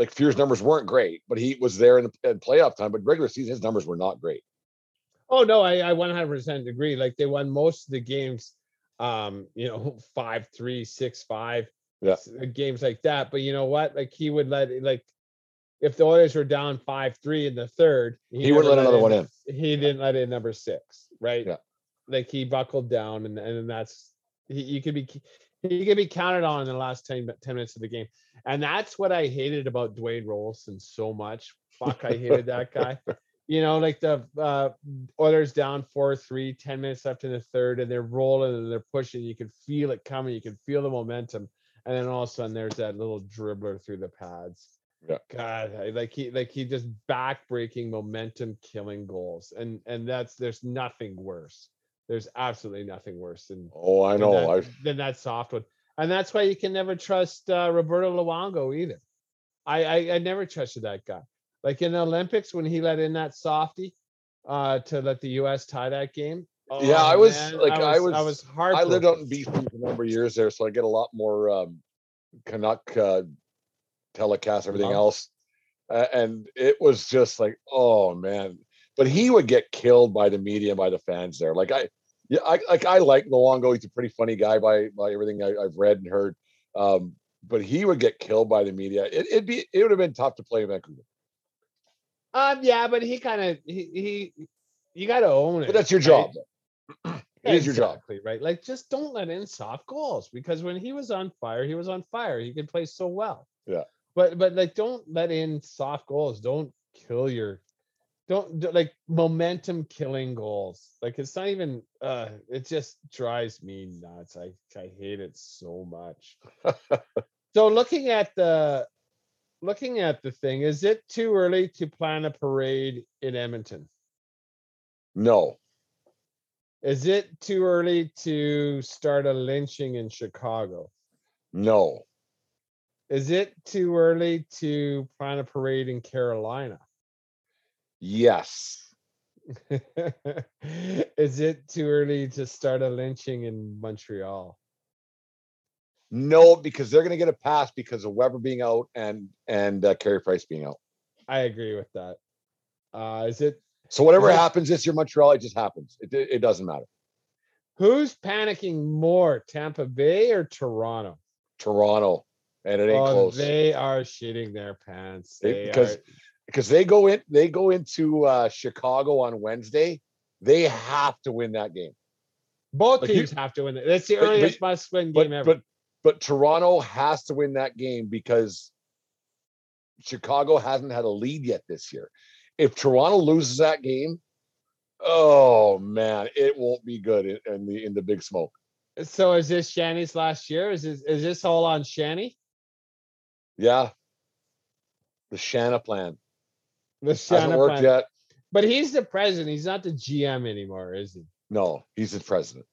Like Fuhr's numbers weren't great, but he was there in, the, in playoff time. But regular season, his numbers were not great. Oh no, I, I 100% agree. Like they won most of the games, um, you know, <laughs> five three, six five. Yeah. uh, games like that. But you know what? Like he would let like if the Oilers were down five three in the third, He wouldn't let another one in. He didn't let in number six, right? Yeah. Like he buckled down, and and that's he, you could be he could be counted on in the last 10, 10 minutes of the game, and that's what I hated about Dwayne Roloson so much. Fuck, I hated that <laughs> guy. You know, like the uh, Oilers down 4 3, 10 minutes left in the third, and they're rolling and they're pushing. You can feel it coming. You can feel the momentum. And then all of a sudden, there's that little dribbler through the pads. Yeah. God, like he, like he just back-breaking, momentum-killing goals, and and that's there's nothing worse. There's absolutely nothing worse than Oh, I than know. that, than that soft one, and that's why you can never trust uh, Roberto Luongo either. I, I I never trusted that guy. Like in the Olympics when he let in that softy uh, to let the U.S. tie that game. Yeah, I oh, was- man, like, I was I was- was I lived out in BC for a number of years there, so I get a lot more um, Canuck uh, telecasts, everything else, uh, and it was just like, oh man. But he would get killed by the media by the fans there. Like I, yeah, I like I like Luongo. He's a pretty funny guy by by everything I, I've read and heard. Um, but he would get killed by the media. It, it'd be it would have been tough to play in Vancouver. Um, yeah, but he kind of he he you got to own it. But that's your job. though. <clears throat> It is your job. Exactly, right? Like just don't let in soft goals because when he was on fire, he was on fire. He could play so well. Yeah. But but like don't let in soft goals. Don't kill your don't do- like momentum killing goals. Like it's not even uh it just drives me nuts. I I hate it so much. so looking at the looking at the thing, is it too early to plan a parade in Edmonton? No, Is it too early to start a lynching in Chicago? no, Is it too early to plan a parade in Carolina? Yes, <laughs> Is it too early to start a lynching in Montreal? no, because they're going to get a pass because of Weber being out and and uh, Carey Price being out. I agree with that. Uh, is it So whatever it- happens this year, Montreal, it just happens. It, it, it doesn't matter. who's panicking more, Tampa Bay or Toronto? Toronto, and it ain't Oh, close. they are shitting their pants. They because are, because they go in they go into uh, Chicago on Wednesday. They have to win that game. both like you- teams have to win it. That's the But- but- earliest must-win But game ever. but but Toronto has to win that game because Chicago hasn't had a lead yet this year. If Toronto loses that game, oh man, it won't be good in, in the in the big smoke. So is this Shanny's last year? Is this is this all on Shanny? Yeah. The Shanna plan The <laughs> hasn't worked yet. But he's the president. He's not the GM anymore, is he? No, he's the president.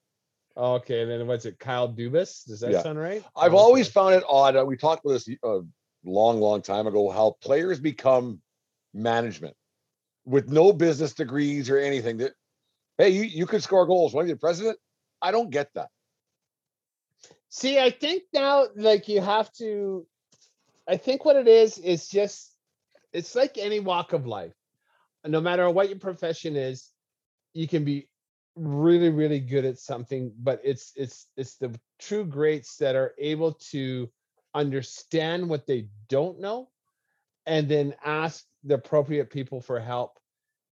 Okay, and then what's it? Kyle Dubas? Does that Yeah. sound right? I've Okay. always found it odd. uh, We talked about this a long, long time ago. How players become management with no business degrees or anything. That hey, you you could score goals. To be the president? I don't get that. see. I think now, like you have to. I think what it is is just it's like any walk of life. No matter what your profession is, you can be really, really good at something, but it's it's it's the true greats that are able to understand what they don't know and then ask the appropriate people for help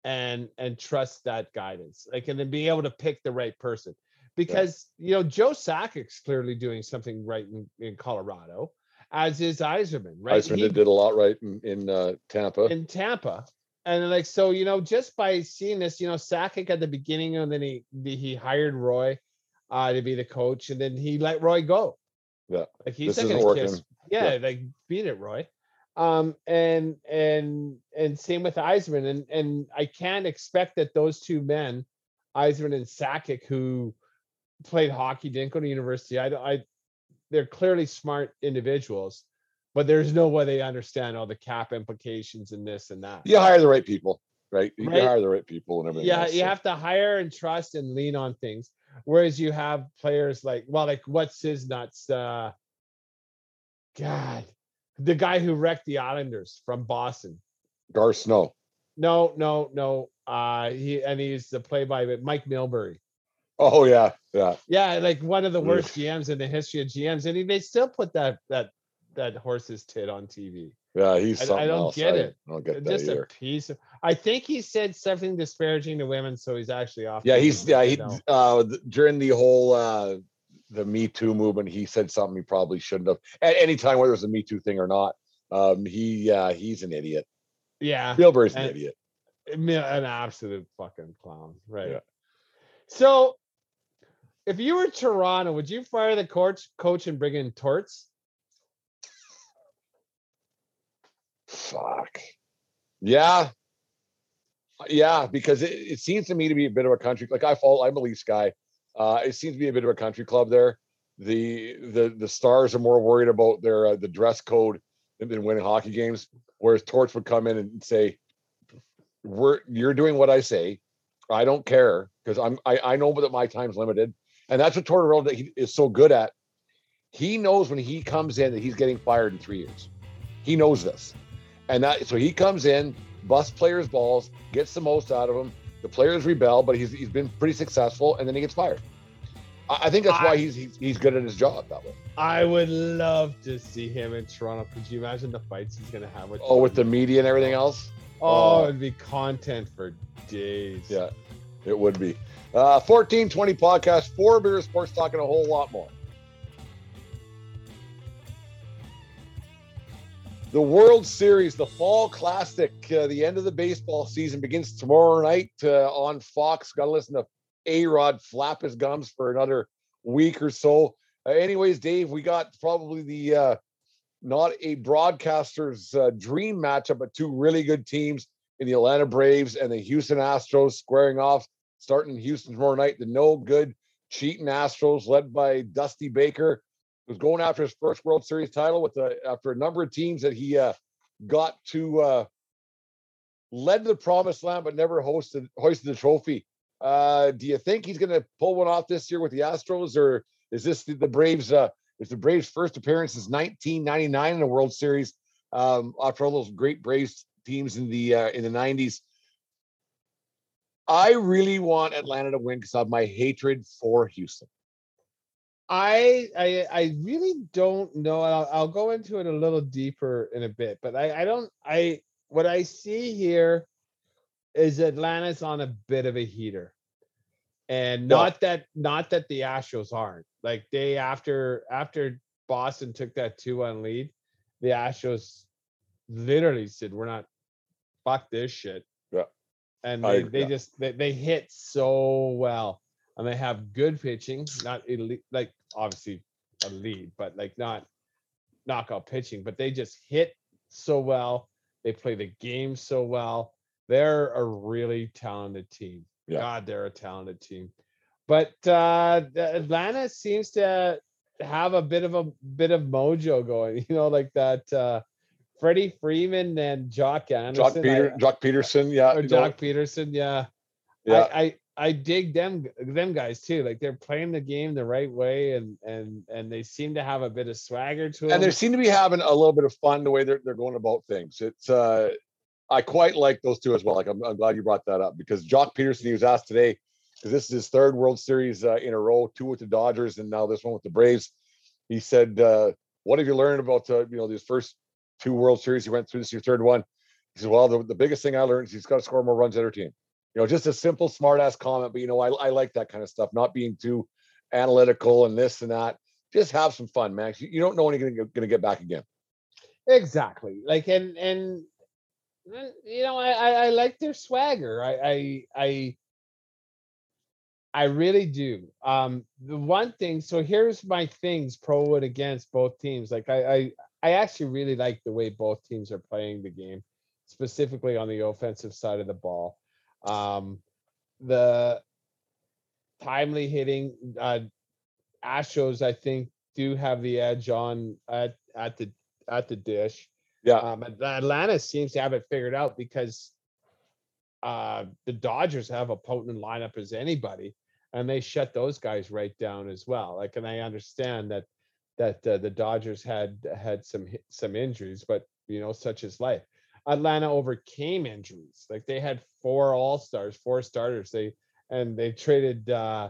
and and trust that guidance like and then being able to pick the right person. Because you know joe Sakic's clearly doing something right in, in colorado as is Yzerman, right Iceman He- did, a lot right in, in uh, Tampa. in Tampa. And like so, you know, just by seeing this, you know, Sakic at the beginning, and then he he hired Roy uh to be the coach, and then he let Roy go. Yeah. Like he's This not gonna kiss. Yeah, Yeah. like beat it, Roy. Um, and and and same with Yzerman, and and I can't expect that those two men, Yzerman and Sakic, who played hockey, didn't go to university. I don't. I they're clearly smart individuals, but there's no way they understand all the cap implications and this and that. You hire the right people, right? You Right. hire the right people and everything. Yeah, else, you so. have to hire and trust and lean on things. Whereas you have players like, well, like what's his nuts? Uh, God, the guy who wrecked the Islanders from Boston. Garth Snow. No, no, no. Uh, he and he's the play by Mike Milbury. Oh yeah, yeah. Yeah, like one of the worst GMs in the history of GMs, and he, they still put that that that horse's tit on TV. Yeah, he's I- I don't else. get I it. I don't get that Just a piece of. I think he said something disparaging to women, so he's actually off. Yeah, he's yeah he uh during the whole uh the Me Too movement, he said something he probably shouldn't have. At any time, whether it was a Me Too thing or not, um, he yeah he's an idiot. yeah, Spielberg's an and- idiot. An absolute fucking clown, right? Yeah. So, if you were Toronto, would you fire the coach coach and bring in Torts? Fuck. Yeah. Yeah, because it, it seems to me to be a bit of a country. Like I fall, I'm a Leafs guy. Uh, it seems to be a bit of a country club there. The the the stars are more worried about their uh, the dress code than, than winning hockey games. Whereas Torts would come in and say, "We're you're doing what I say. I don't care because I'm I, I know that my time's limited, and that's what Tortorella that he is so good at. He knows when he comes in that he's getting fired in three years. He knows this, and that so he comes in, busts players' balls, gets the most out of them. The players rebel, but he's he's been pretty successful, and then he gets fired. I, I think that's I- why he's, he's he's good at his job that way. I would love to see him in Toronto. Could you imagine the fights he's gonna have with? Oh, with the media and everything else. Oh, Oh. it'd be content for days. Yeah, it would be. Uh, 14, 20 podcast, four beer sports talking a whole lot more. The World Series, the Fall Classic, uh, the end of the baseball season begins tomorrow night uh, on Fox. Got to listen to A Rod flap his gums for another week or so. Uh, anyways, Dave, we got probably the uh, not a broadcaster's uh, dream matchup, but two really good teams in the Atlanta Braves and the Houston Astros squaring off, starting in Houston tomorrow night. The no good cheating Astros, led by Dusty Baker, was going after his first World Series title with a, after a number of teams that he uh, got to uh, led to the promised land, but never hosted hoisted the trophy. Uh, do you think he's going to pull one off this year with the Astros, or is this the, the Braves? Uh, is the Braves' first appearance since 1999 in the World Series? Um, after all those great Braves teams in the uh, in the 90s. I really want Atlanta to win because of my hatred for Houston. I I I really don't know. I'll, I'll go into it a little deeper in a bit, but I I don't I what I see here is Atlanta's on a bit of a heater. And Yeah. not that not that the Astros aren't. Like they after after Boston took that 2-1 lead, the Astros literally said we're not fuck this shit. Yeah. And they, agree, they yeah. just they, they hit so well and they have good pitching, not elite, like obviously a lead, but like not knockout pitching. But they just hit so well. They play the game so well. They're a really talented team. Yeah. God, they're a talented team. But uh Atlanta seems to have a bit of a bit of mojo going. <laughs> You know, like that. uh Freddie Freeman and Jock Anderson. Jock Peter, I- Joc Pederson, yeah, or Joc Pederson, yeah. yeah. I, I I dig them them guys too. Like they're playing the game the right way, and and and they seem to have a bit of swagger to them. and they seem to be having a little bit of fun the way they're, they're going about things. It's uh I quite like those two as well. Like I'm, I'm glad you brought that up because Joc Pederson he was asked today because this is his third World Series uh, in a row, two with the Dodgers and now this one with the Braves. He said, uh, "What have you learned about uh, you know these first two World Series he went through? This your third one." He says, "Well, the, the biggest thing I learned is he's got to score more runs than our team." You know, just a simple, smart ass comment, but you know, I, I like that kind of stuff, not being too analytical and this and that. Just have some fun, Max. You, you don't know when you're get- gonna get back again. exactly like and and uh, you know I, I I like their swagger. I I I I really do. Um, the one thing. So here's my things pro and against both teams. Like I I I actually really like the way both teams are playing the game, specifically on the offensive side of the ball. Um, the timely hitting uh Astros, I think, do have the edge on at at the at the dish. Yeah. Um, Atlanta seems to have it figured out because uh the Dodgers have a potent lineup as anybody, and they shut those guys right down as well. Like, and I understand that that uh, the Dodgers had had some some injuries, but you know, such is life. Atlanta overcame injuries. Like they had four all stars, four starters. They and they traded uh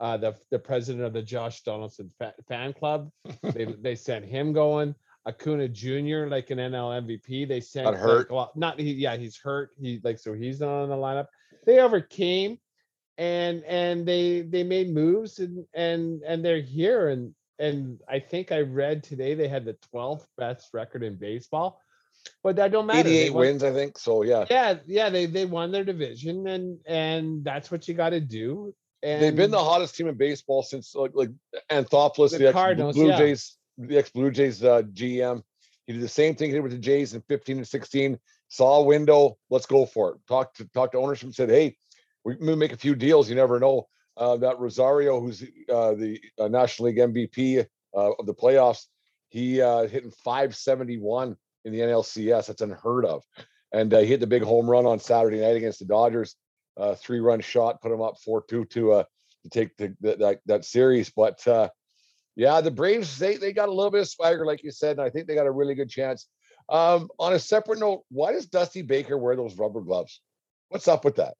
uh, the the president of the Josh Donaldson fa- fan club. <laughs> they they sent him going. Acuna Jr. like an NL MVP. They sent Got hurt. like, well, not he. Yeah, he's hurt. He like so he's not on the lineup. They overcame, and and they they made moves and and and they're here and and I think I read today they had the 12th best record in baseball, but that don't matter. They 88 won- wins, I think. So yeah, Yeah, yeah, they they won their division and and that's what you got to do. And they've been the hottest team in baseball since like like Anthopoulos, The the, ex Cardinals, Blue yeah. Jays, the ex Blue Jays uh, GM. He did the same thing he did with the Jays in 15 and 16. Saw a window, let's go for it. Talked to talk to ownership, said, "Hey, we may make a few deals. You never know." Uh, that Rosario, who's uh, the uh, National League MVP of the playoffs, he hitting 571 in the NLCS. That's unheard of. And he hit the big home run on Saturday night against the Dodgers. Three run shot, put him up 4 2 to uh, to take the, the, that, that series. But uh, yeah, the Braves, they, they got a little bit of swagger, like you said, and I think they got a really good chance. Um, on a separate note, why does Dusty Baker wear those rubber gloves? What's up with that?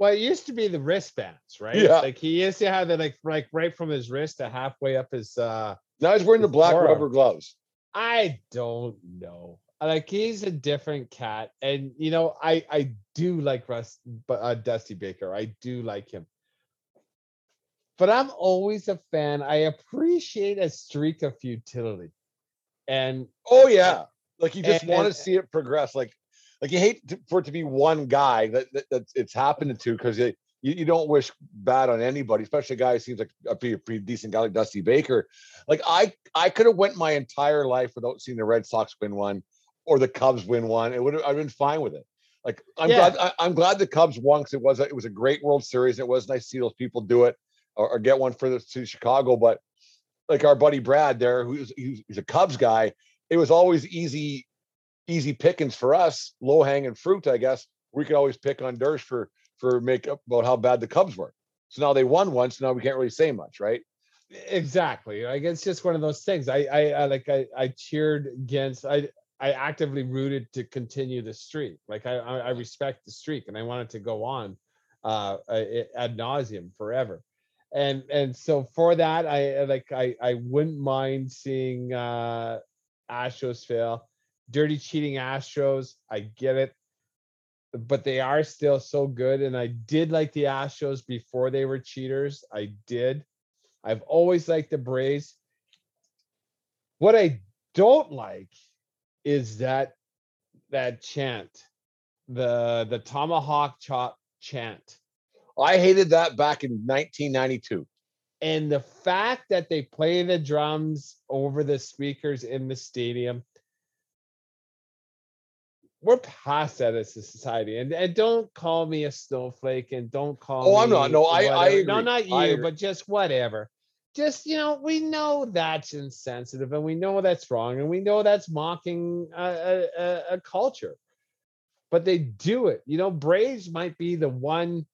Well, it used to be the wristbands, right? Yeah. Like he used to have that like like right from his wrist to halfway up his uh Now he's wearing the black forearm. rubber gloves. I don't know. Like he's a different cat, and you know, I I do like Russ, but uh, Dusty Baker. I do like him, but I'm always a fan. I appreciate a streak of futility, and Oh yeah, like you just And- want to see it progress. Like, like you hate to, for it to be one guy that, that that's it's happened to because you, you don't wish bad on anybody, especially a guy who seems like a pretty, pretty decent guy like Dusty Baker. Like I I could have went my entire life without seeing the Red Sox win one or the Cubs win one. It would have I've been fine with it. Like I'm Yeah. glad I, I'm glad the Cubs won because it was a, it was a great World Series. And It was nice to see those people do it or, or get one for the to Chicago. But like our buddy Brad there, who's he's, he's a Cubs guy, it was always easy easy pickings for us, low hanging fruit, I guess. We could always pick on Dersh for for make up about how bad the Cubs were. So now they won once. Now we can't really say much, right? exactly, like it's just one of those things. I I, I like I I cheered against. I I actively rooted to continue the streak. Like I I, I respect the streak, and I want it to go on uh ad nauseum forever. And and so for that, I like I I wouldn't mind seeing uh Astros fail. Dirty cheating Astros, I get it. But they are still so good. And I did like the Astros before they were cheaters. I did. I've always liked the Braves. What I don't like is that that chant, the the tomahawk chop chant. I hated that back in 1992. And the fact that they play the drums over the speakers in the stadium, we're past that as a society. And, and don't call me a snowflake and don't call Oh, I'm not. No, I- I whatever. No, not you, but just whatever. Just, you know, we know that's insensitive and we know that's wrong and we know that's mocking a, a, a, a culture. But they do it. You know, Braves might be the one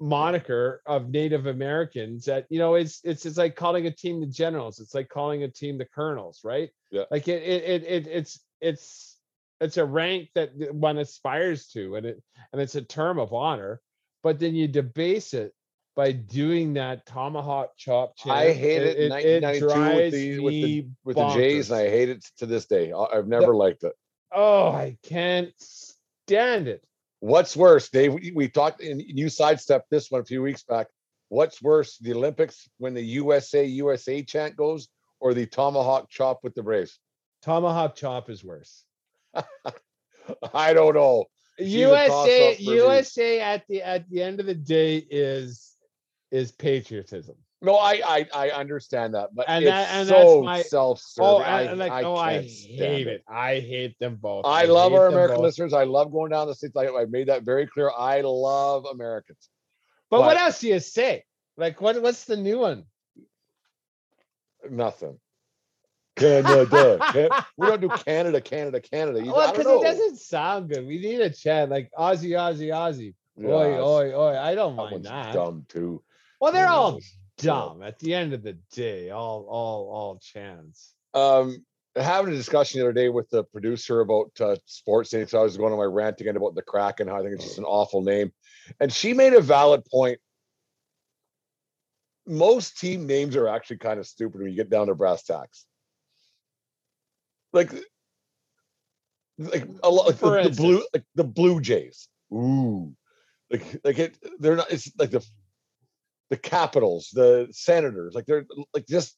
moniker of Native Americans that you know it's it's it's like calling a team the generals. It's like calling a team the colonels, right? Yeah. Like it it it, it it's it's it's a rank that one aspires to, and it and it's a term of honor. But then you debase it by doing that tomahawk chop. Chant. I hate it, in 1992 with drives the with the with the Jays, and. I hate it to this day. I've never liked it. oh, I can't stand it. What's worse, Dave? We, we talked and you sidestepped this one a few weeks back. What's worse, the Olympics when the USA USA chant goes, or the tomahawk chop with the Braves? Tomahawk chop is worse. <laughs> I don't know. She's a USA me. USA at the at the end of the day is is patriotism. No, I I, I understand that, but And it's that- and that's so my- self-serving. Oh, I, like I oh, I hate it. I hate them both. I love our American both. listeners. I love going down the states. I, I made that very clear. I love Americans. But what else do you say? Like what what's the new one? Nothing. Canada. <laughs> Can- we don't do Canada, Canada, Canada. You, Well, because it doesn't sound good. We need a chant like Aussie, Aussie, Aussie. Yeah, oi, oi, oi. I don't mind that. dumb too. Well, they're all dumb at the end of the day. All all all chants. Um, having a discussion the other day with the producer about uh, sports things. So I was going on my rant again about the Kraken. How I think it's just an awful name, and she made a valid point. Most team names are actually kind of stupid when you get down to brass tacks. Like, like a lot like the, the blue, like the Blue Jays. Ooh, like like it. They're not. It's like the the Capitals, the Senators. Like they're like just.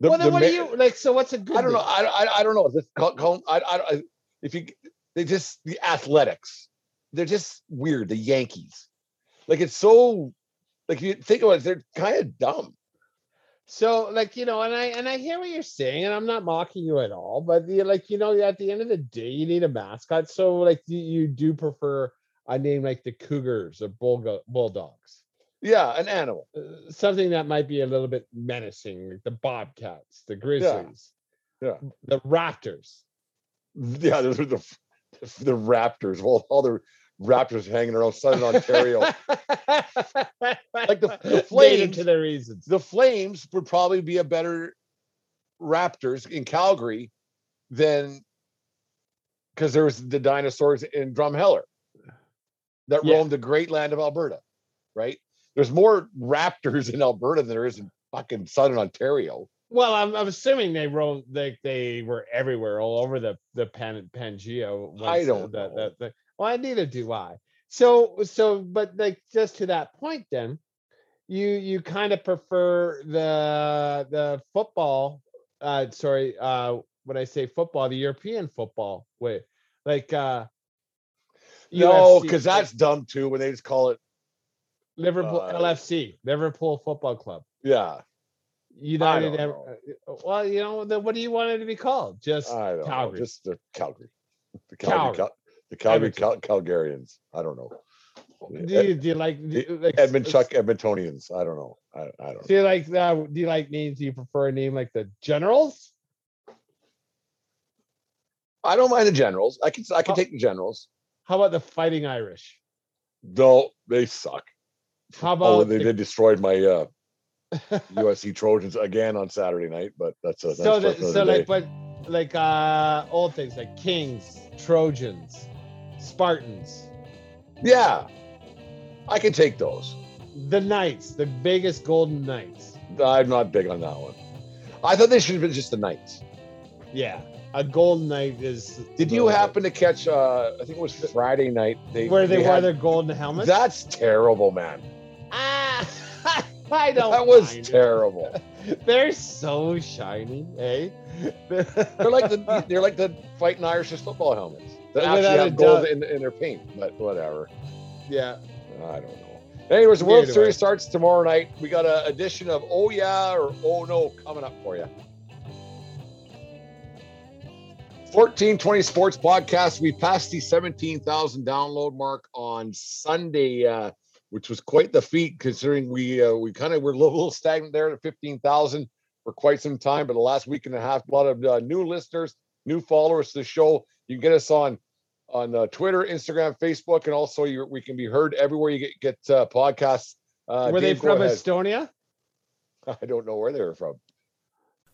The, well, then the what do ma- you like? So what's a good? I don't know. I, I, I don't know. Just call, call, I, I, I, if you, they just the athletics, they're just weird. The Yankees, like it's so, like you think about it, they're kind of dumb. So, like you know, and I and I hear what you're saying, and I'm not mocking you at all. But you like you know, at the end of the day, you need a mascot. So, like, you, you do prefer a name like the Cougars or Bull Bulldogs, Yeah, an animal. Uh, something that might be a little bit menacing, like the Bobcats, the Grizzlies, Yeah. the Raptors. <laughs> Yeah, those are the <laughs> the Raptors. Well, all the Raptors hanging around Southern Ontario. like the- the <laughs> Flames to their reasons. the Flames would probably be a better Raptors in Calgary than because there was the dinosaurs in Drumheller that Yeah. roamed the great land of Alberta, right? There's more raptors in Alberta than there is in fucking southern Ontario. Well, I'm, I'm assuming they rolled like they were everywhere, all over the the Pan, Pangea. once, uh, don't that, know. that, that- Well, neither do I. So so, but like just to that point, then you you kind of prefer the the football. Uh, sorry, uh, when I say football, the European football way, like uh, No, because that's dumb too when they just call it, Liverpool uh, LFC, Liverpool Football Club. yeah. United. uh, Well, you know, then what do you want it to be called? Just Calgary. know. Just the Calgary. The Calgary, Calgary. Cal- the Calgary Cal- Calgarians. I don't know. do you, do you like, do you, like Edmund Chuck Edmontonians. I don't know. I, I don't. Do you like uh, do you like names? Do you prefer a name like the Generals? I don't mind the generals. I can I can Oh. take the generals. How about the Fighting Irish? No, they suck. How Oh, about they, the- they destroyed my uh, <laughs> USC Trojans again on Saturday night, but that's a that's so the, so day. like but like uh old things like Kings, Trojans, Spartans, yeah, I can take those. the Knights, the biggest Golden Knights. I'm not big on that one. I thought they should have been just the Knights. Yeah, a Golden Knight is. Did you happen to catch? uh I think it was Friday night. They where they, wear had- their golden helmets? That's terrible, man. Ah, <laughs> I don't. That was terrible. <laughs> They're so shiny, eh? They're like the they're like the fighting Irish football helmets that Without actually have gold in, in their paint. But whatever. yeah. I don't know. Anyways, the World Neither Series way. starts tomorrow night. We got an edition of Oh Yeah or Oh No coming up for you. 1420 Sports Podcast. We passed the 17,000 download mark on Sunday, uh, which was quite the feat considering we uh, we kind of were a little, stagnant there at 15,000 for quite some time. But the last week and a half, a lot of uh, new listeners, new followers to the show. You can get us on on uh, Twitter, Instagram, Facebook, and also you, we can be heard everywhere you get get uh, podcasts. Uh, Were Dave, they from. Estonia? <laughs> I don't know where they were from.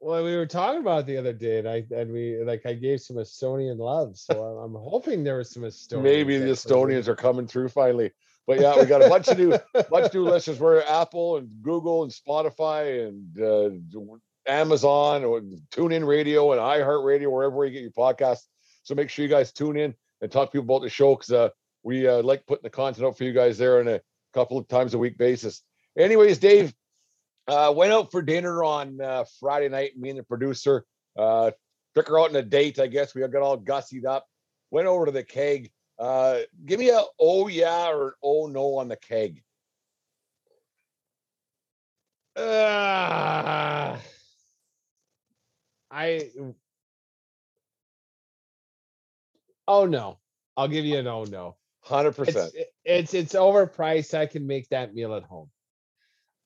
Well, we were talking about it the other day, and I and we like I gave some Estonian love, so I'm, I'm hoping there was some Estonian. Maybe the Estonians are coming through finally. But yeah, we got a bunch of new <laughs> bunch of new listeners. We're Apple and Google and Spotify and uh, Amazon or TuneIn Radio and iHeartRadio, wherever you get your podcasts. So make sure you guys tune in and talk to people about the show because uh, we uh, like putting the content out for you guys there on a couple of times a week basis. Anyways, Dave uh, went out for dinner on uh, Friday night. Me and the producer uh, took her out on a date. I guess we got all gussied up. Went over to the keg. Uh, give me a oh yeah or an oh no on the keg. Ah. I. Oh no! I'll give you an oh no. Hundred It's percent. it's it's overpriced. I can make that meal at home.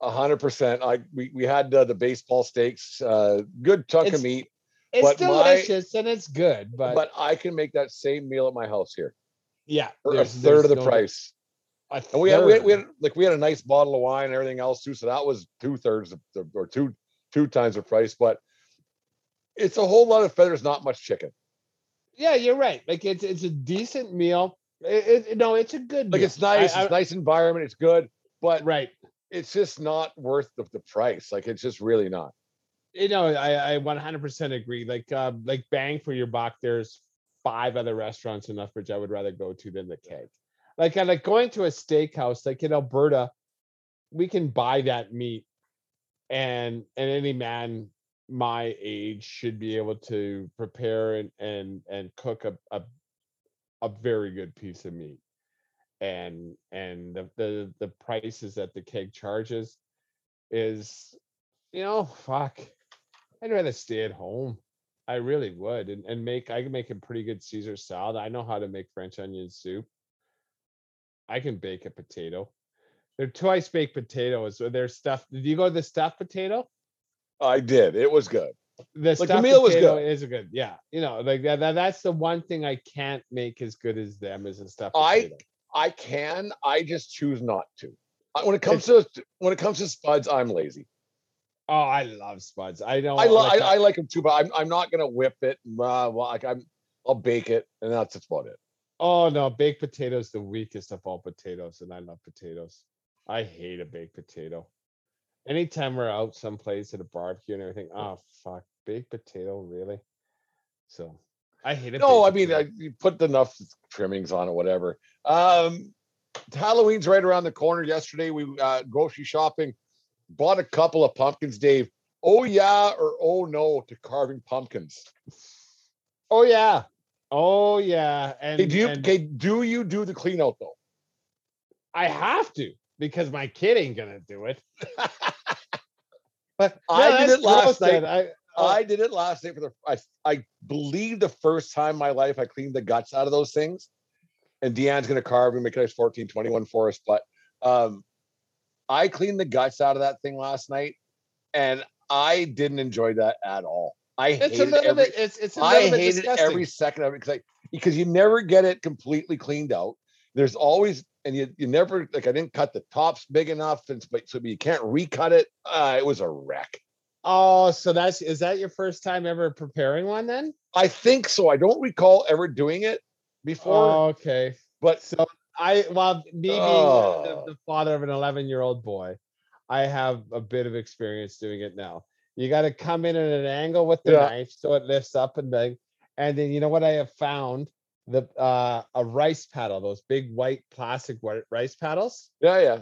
A hundred percent. I we, we had uh, the baseball steaks, uh, good chunk It's- of meat, It's But my- delicious and it's good, but, but I can make that same meal at my house here yeah, for a third of the no- price. And we had, we had we had like we had a nice bottle of wine and everything else too, so that was two thirds or two two times the price. But it's a whole lot of feathers, not much chicken. Yeah, you're right. Like it's it's a decent meal. It, it- no, it's a good. Like meal. it's nice, I- it's nice environment, it's good, but right. It's just not worth the, the price. Like it's just really not. You know, I I 100% agree. Like uh, like bang for your buck. There's five other restaurants in Lethbridge I would rather go to than the keg. Like I like going to a steakhouse. Like in Alberta, we can buy that meat, and and any man my age should be able to prepare and and and cook a a, a very good piece of meat and and the, the the prices that the keg charges is you know fuck i'd rather stay at home i really would and, and make i can make a pretty good caesar salad i know how to make french onion soup i can bake a potato they're twice baked potatoes so they're stuffed did you go to the stuffed potato I did. It was good. the the stuffed meal was good. is good yeah you know like that, that that's the one thing i can't make as good as them is a stuffed I potato. I can. I just choose not to. When it comes to when it comes to spuds, I'm lazy. oh i love spuds i don't I, li- like, I, I like them too, but I'm I'm not gonna whip it. Uh, well, like I'm I'll bake it, and that's about it. Oh no, baked potatoes the weakest of all potatoes, and I love potatoes. I hate a baked potato. Anytime we're out someplace at a barbecue and everything, oh fuck, baked potato, really? So I hate it. No, I mean I, you put enough trimmings on it, whatever. Um, Halloween's right around the corner. Yesterday we uh, grocery shopping, bought a couple of pumpkins. Dave, oh yeah or oh no to carving pumpkins. oh yeah, oh yeah, and, Hey, do you and okay, do you do the clean out though? I have to because my kid ain't gonna do it. <laughs> But No, I did it last night. I, I did it last night for the I I believe the first time in my life I cleaned the guts out of those things. And Deanne's gonna carve and make a nice 1421 for us. But um I cleaned the guts out of that thing last night and I didn't enjoy that at all. I it's a hated little every, bit. It's it's a I hated disgusting. every second of it because I because you never get it completely cleaned out. There's always and you you never like I didn't cut the tops big enough and but so you can't recut it. Uh, it was a wreck. Oh, so that's is that your first time ever preparing one then? I think so. I don't recall ever doing it before, Oh, okay. but So I, well, me being Oh. the, the father of an 11 year old boy, I have a bit of experience doing it now. You got to come in at an angle with the Yeah. knife so it lifts up and then, and then you know what I have found the uh a rice paddle, those big white plastic rice paddles. yeah, yeah,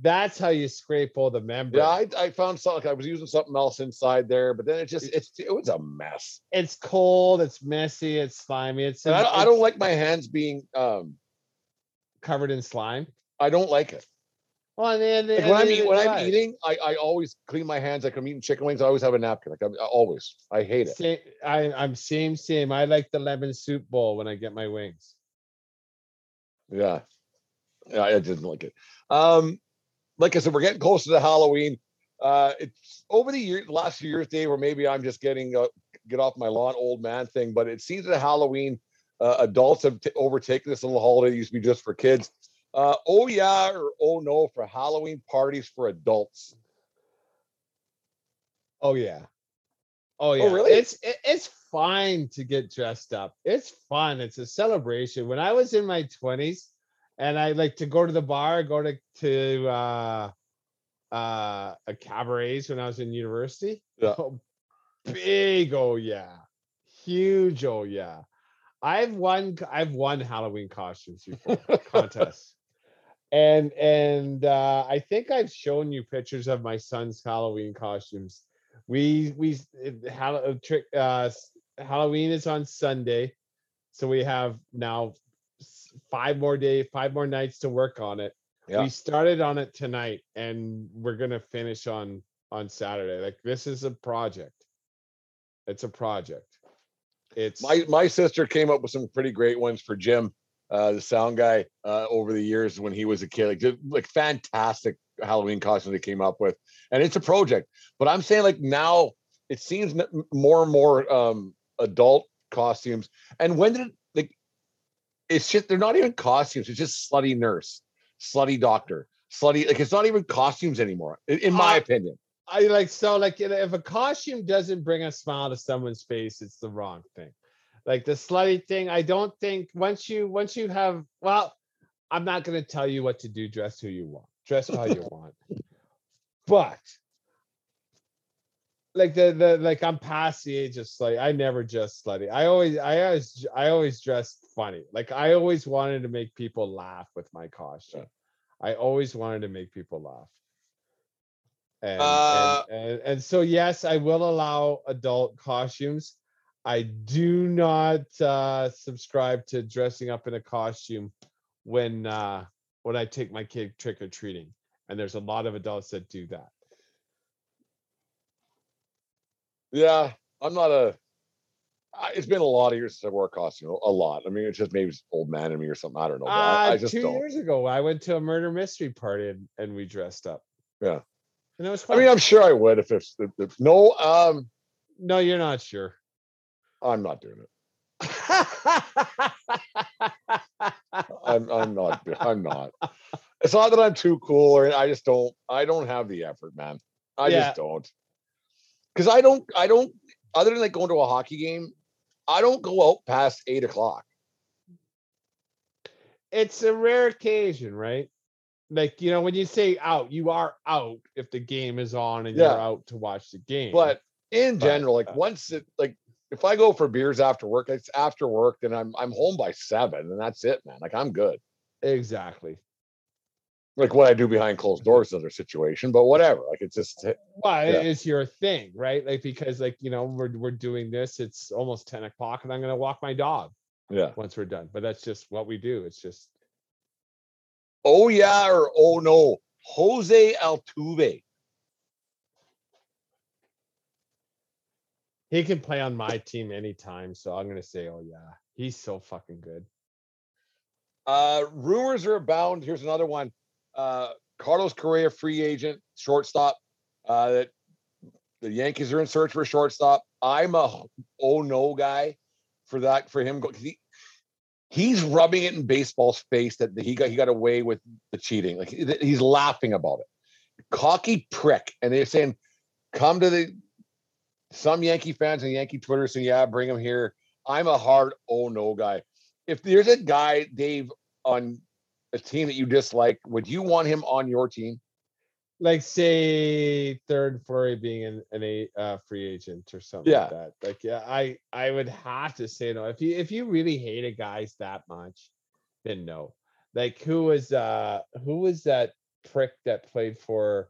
That's how you scrape all the membrane. yeah. I, I found something. I was using something else inside there, but then it just it's it was a mess. it's cold, it's messy, it's slimy, it's, And I, I don't like my hands being um. covered in slime. I don't like it. Well, and then, Like and when I'm eat, when I'm eating, I, I always clean my hands. Like I'm eating chicken wings. I always have a napkin. Like I'm always. I hate it. Same, I, I'm same, same. I like the lemon soup bowl when I get my wings. Yeah. Yeah, I didn't like it. Um, like I said, we're getting closer to Halloween. Uh, it's over the year, last few years, Dave, or maybe I'm just getting uh, get off my lawn, old man thing. But it seems that Halloween, uh, adults have t- overtaken this little holiday. It used to be just for kids. Uh, oh yeah, or oh no for Halloween parties for adults. Oh yeah. Oh yeah. really? It's it, it's fine to get dressed up. It's fun. It's a celebration. When I was in my 20s and I like to go to the bar, go to to uh uh a cabarets when I was in university. Yeah. <laughs> Oh, big oh yeah. Huge oh yeah. I've won I've won Halloween costumes before contests. <laughs> And and uh, I think I've shown you pictures of my son's Halloween costumes. We we uh, trick uh, Halloween is on Sunday, so we have now five more days, five more nights to work on it. Yeah. We started on it tonight, and we're gonna finish on on Saturday. Like this is a project. It's a project. It's My my sister came up with some pretty great ones for Jim, uh, the sound guy, uh, over the years when he was a kid. Like, like fantastic Halloween costumes they came up with, and it's a project. But I'm saying like now it seems more and more um, adult costumes. And when did it's just they're not even costumes. It's just slutty nurse, slutty doctor, slutty like it's not even costumes anymore. In, in my Uh, opinion. I like so like if a costume doesn't bring a smile to someone's face, it's the wrong thing. Like the slutty thing, I don't think once you once you have well, I'm not gonna tell you what to do, dress who you want, dress how you <laughs> want. But like the the like I'm past the age of slutty. I never just slutty. I always I always I always dressed funny. Like I always wanted to make people laugh with my costume. I always wanted to make people laugh. And, Uh, and, and and so yes, I will allow adult costumes. I do not uh subscribe to dressing up in a costume when uh when I take my kid trick or treating. And there's a lot of adults that do that. Yeah, I'm not a. I- It's been a lot of years since I wore a costume. A lot. I mean, it's just maybe it's old man in me or something. I don't know. but I, I Uh, just two don't. years ago, I went to a murder mystery party and, and we dressed up. Yeah. And it was I mean, I'm sure I would if it's if, if- no. Um, no, you're not sure. I'm not doing it. I'm I'm not. I'm not. It's not that I'm too cool or I just don't. I don't have the effort, man. I Yeah. just don't. Because I don't. I don't. Other than like going to a hockey game, I don't go out past eight o'clock. it's a rare occasion, right? Like, you know, when you say out, you are out if the game is on and Yeah. you're out to watch the game. But in But, general, like uh, once it like if I go for beers after work, it's after work, then I'm I'm home by seven, and that's it, man. Like I'm good. exactly. Like what I do behind closed doors is another situation, but whatever. Like it's just Well, Yeah. it's your thing, right? Like because like, you know, we're we're doing this, it's almost 10 o'clock and I'm gonna walk my dog yeah. once we're done. But that's just what we do. It's just Oh yeah, or oh no. Jose Altuve. he can play on my team anytime. So I'm gonna say, oh yeah, he's so fucking good. Uh rumors are abound. Here's another one. Uh Carlos Correa, free agent, shortstop. Uh that the Yankees are in search for a shortstop. I'm a oh no guy for that for him. He, he's rubbing it in baseball's face that he got he got away with the cheating. Like he's laughing about it. Cocky prick. And they're saying, come to the some Yankee fans and Yankee Twitter saying, yeah, bring him here. I'm a hard oh no guy. If there's a guy, Dave, on a team that you dislike, would you want him on your team? Like say third Fleury being an, an a uh, free agent or something Yeah. like that. Like yeah, I I would have to say no. If you if you really hate a guys that much, then no. Like who was uh who was that prick that played for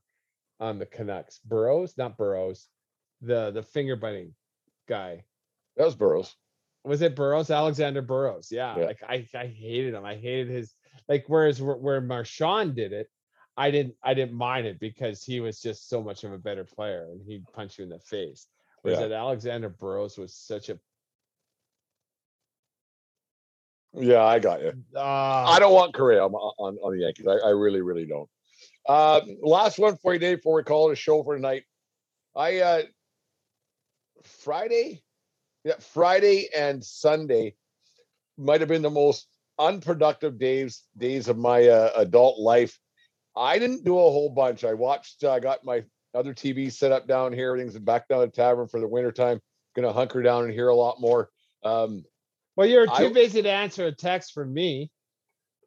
on the Canucks? Burrows, not Burrows. The the finger biting guy. That was Burrows. was it Burrows? Alexander Burrows. Yeah, Yeah. like I, I hated him. I hated his like. Whereas where, where Marchand did it, I didn't I didn't mind it because he was just so much of a better player and he'd punch you in the face. Whereas Yeah. that Alexander Burrows was such a Yeah, I got you. uh, I don't want Correa on, on, on the Yankees. I, I really, really don't. Uh, last one for you, Dave, before we call it a show for tonight. I uh Friday, yeah, Friday and Sunday might have been the most unproductive days days of my uh, adult life. I didn't do a whole bunch. I watched. I got my other TV set up down here. Everything's back down at the tavern for the wintertime. Gonna hunker down and hear a lot more. Um, well, you're I- too busy to answer a text from me.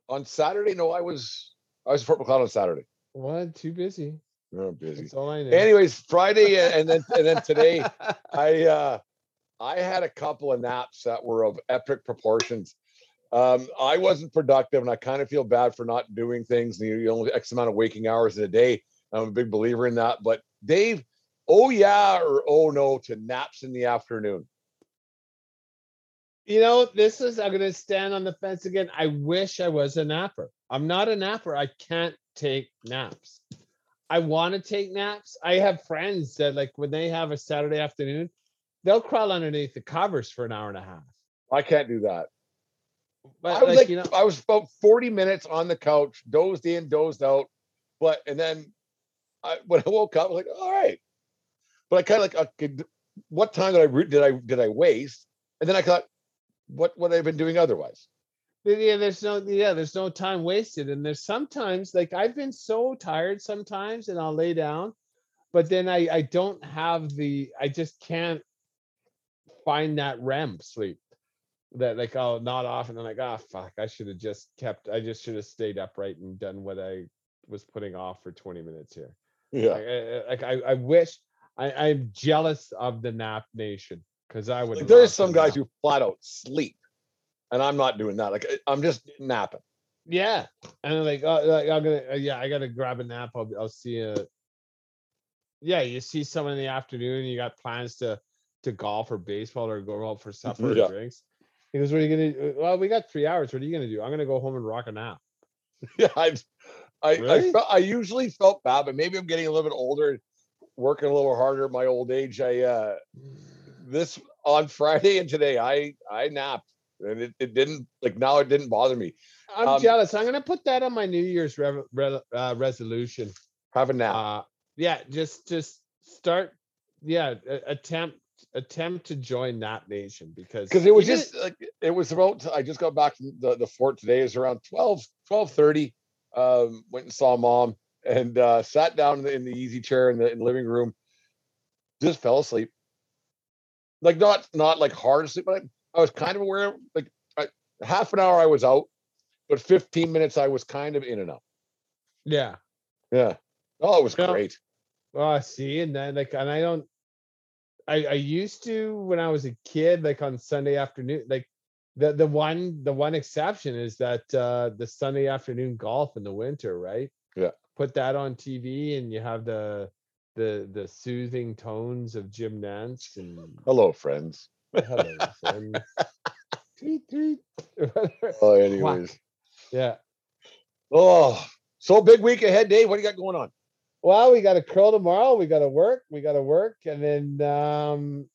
on Saturday, no, I was I was at Fort Macleod on Saturday. What? Too busy. Oh, busy. That's all I know. Anyways, Friday and and then and then today, <laughs> I uh I had a couple of naps that were of epic proportions. Um, I wasn't productive, and I kind of feel bad for not doing things. You you only X amount of waking hours in a day. I'm a big believer in that. But Dave, oh yeah or oh no to naps in the afternoon. You know, this is I'm gonna stand on the fence again. I wish I was a napper. I'm not a napper. I can't take naps. I want to take naps. I have friends that like when they have a Saturday afternoon, they'll crawl underneath the covers for an hour and a half. I can't do that. But I was like, you know, I was about 40 minutes on the couch, dozed in, dozed out. But and then I when I woke up, I was like, all right. But I kind of like, okay, what time did I did I did I waste? And then I thought, what would I have been doing otherwise? yeah, there's no yeah, there's no time wasted. And there's sometimes like I've been so tired sometimes and I'll lay down, but then I I don't have the I just can't find that REM sleep that like I'll nod off and I'm like, ah fuck, I should have just kept I just should have stayed upright and done what I was putting off for 20 minutes here. Yeah. Like, I, I- I, I wish I, I'm jealous of the nap nation because I would Like, there's some guys nap. who flat out sleep. And I'm not doing that. Like I- I'm just napping. Yeah, and I'm like, oh, like, I'm gonna, uh, yeah, I gotta grab a nap. I'll, I'll see you. Yeah, you see someone in the afternoon. You got plans to to golf or baseball or go out for supper Yeah. or drinks. He goes, "What are you gonna? do? Well, we got three hours. What are you gonna do? I'm gonna go home and rock a nap." <laughs> Yeah, I I I, Really? felt, I usually felt bad, but maybe I'm getting a little bit older, working a little harder at my old age. I uh this on Friday and today I I napped and it, it didn't like now it didn't bother me. I'm Um, jealous. I'm gonna put that on my New Year's re- re- uh, resolution. Have a nap. Uh, yeah, just just start. Yeah, attempt attempt to join that Nation because because it was just like it was about i just got back from the, the fort today it was around 12 12 30 um went and saw mom and uh sat down in the, in the easy chair in the, in the living room just fell asleep like not not like hard asleep but i, I was kind of aware like I, half an hour i was out but 15 minutes i was kind of in and out yeah. yeah oh it was Yeah. great Well, I see, and then like, and I don't. I I used to when I was a kid, like on Sunday afternoon, like the the one the one exception is that uh the Sunday afternoon golf in the winter, right? Yeah. Put that on TV, and you have the the the soothing tones of Jim Nantz and hello friends hello friends. <laughs> tweet tweet. <laughs> oh anyways yeah. oh so big week ahead dave what do you got going on Well, we got to curl tomorrow. We got to work. We got to work, and then um,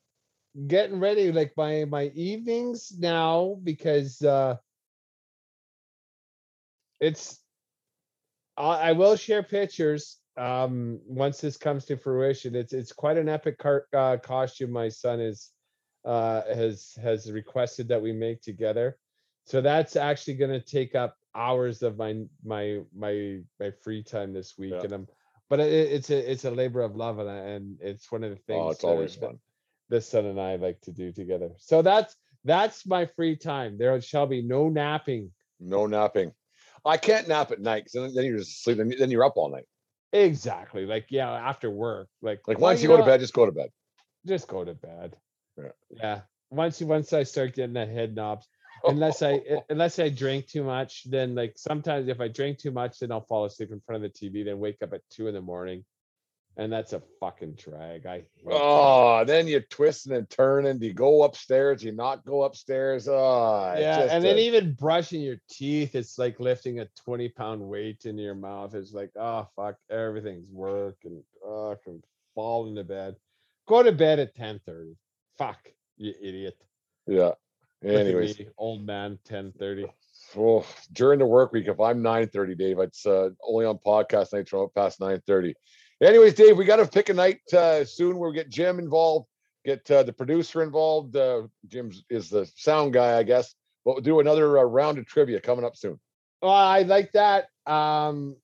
getting ready. Like my my evenings now because uh, it's. I, I will share pictures um, once this comes to fruition. It's it's quite an epic car, uh, costume. My son is uh, has has requested that we make together. So that's actually going to take up hours of my my my my free time this week, Yeah. and I'm but it, it's a it's a labor of love and I, and it's one of the oh, things oh it's that- always fun this son and I like to do together. So that's that's my free time. There shall be no napping. No napping. I can't nap at night because then you're just sleeping. Then you're up all night. Exactly. Like yeah, after work. Like Like well, once you go to bed, just go to bed. just go to bed. Yeah. Yeah. Once you once I start getting that head knobs, Oh. unless I unless I drink too much, then like sometimes if I drink too much, then I'll fall asleep in front of the TV, then wake up at two in the morning. And that's a fucking drag. I hate that. Oh, then you're twisting and turning. Do you go upstairs? Do you not go upstairs? Oh, yeah, just and then even brushing your teeth, it's like lifting a 20 pound weight into your mouth. It's like, oh fuck, everything's work and oh, I can fall into bed. Go to bed at 10 30. Fuck, you idiot. yeah. Anyways, old man, 10 30. oh, during the work week, if I'm 9:30, Dave, it's uh, only on podcast nights from past 9:30. Anyways, Dave, we got to pick a night uh, soon. We'll get Jim involved, get uh, the producer involved. Uh, Jim is the sound guy, I guess. But we'll do another uh, round of trivia coming up soon. Well, I like that. Um,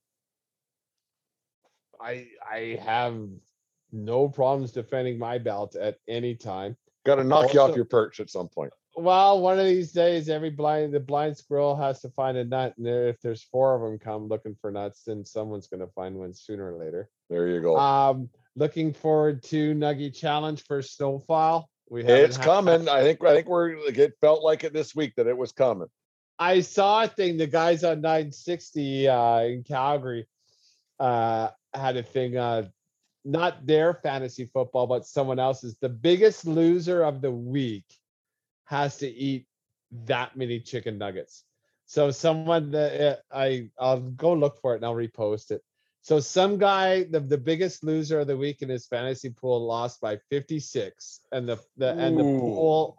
I I have no problems defending my belt at any time. Got to knock you off your perch at some point. Well, one of these days, every blind the blind squirrel has to find a nut, and if there's four of them come looking for nuts, then someone's going to find one sooner or later. There you go. Um, looking forward to Nuggy Challenge for Snowfall. We it's coming. I think. I think we're. like, It felt like it this week that it was coming. I saw a thing. The guys on 960 uh, in Calgary uh, had a thing. Uh, not their fantasy football, but someone else's. The biggest loser of the week has to eat that many chicken nuggets. So someone that uh, I I'll go look for it and I'll repost it. So some guy, the, the biggest loser of the week in his fantasy pool, lost by 56, and the the and the pool,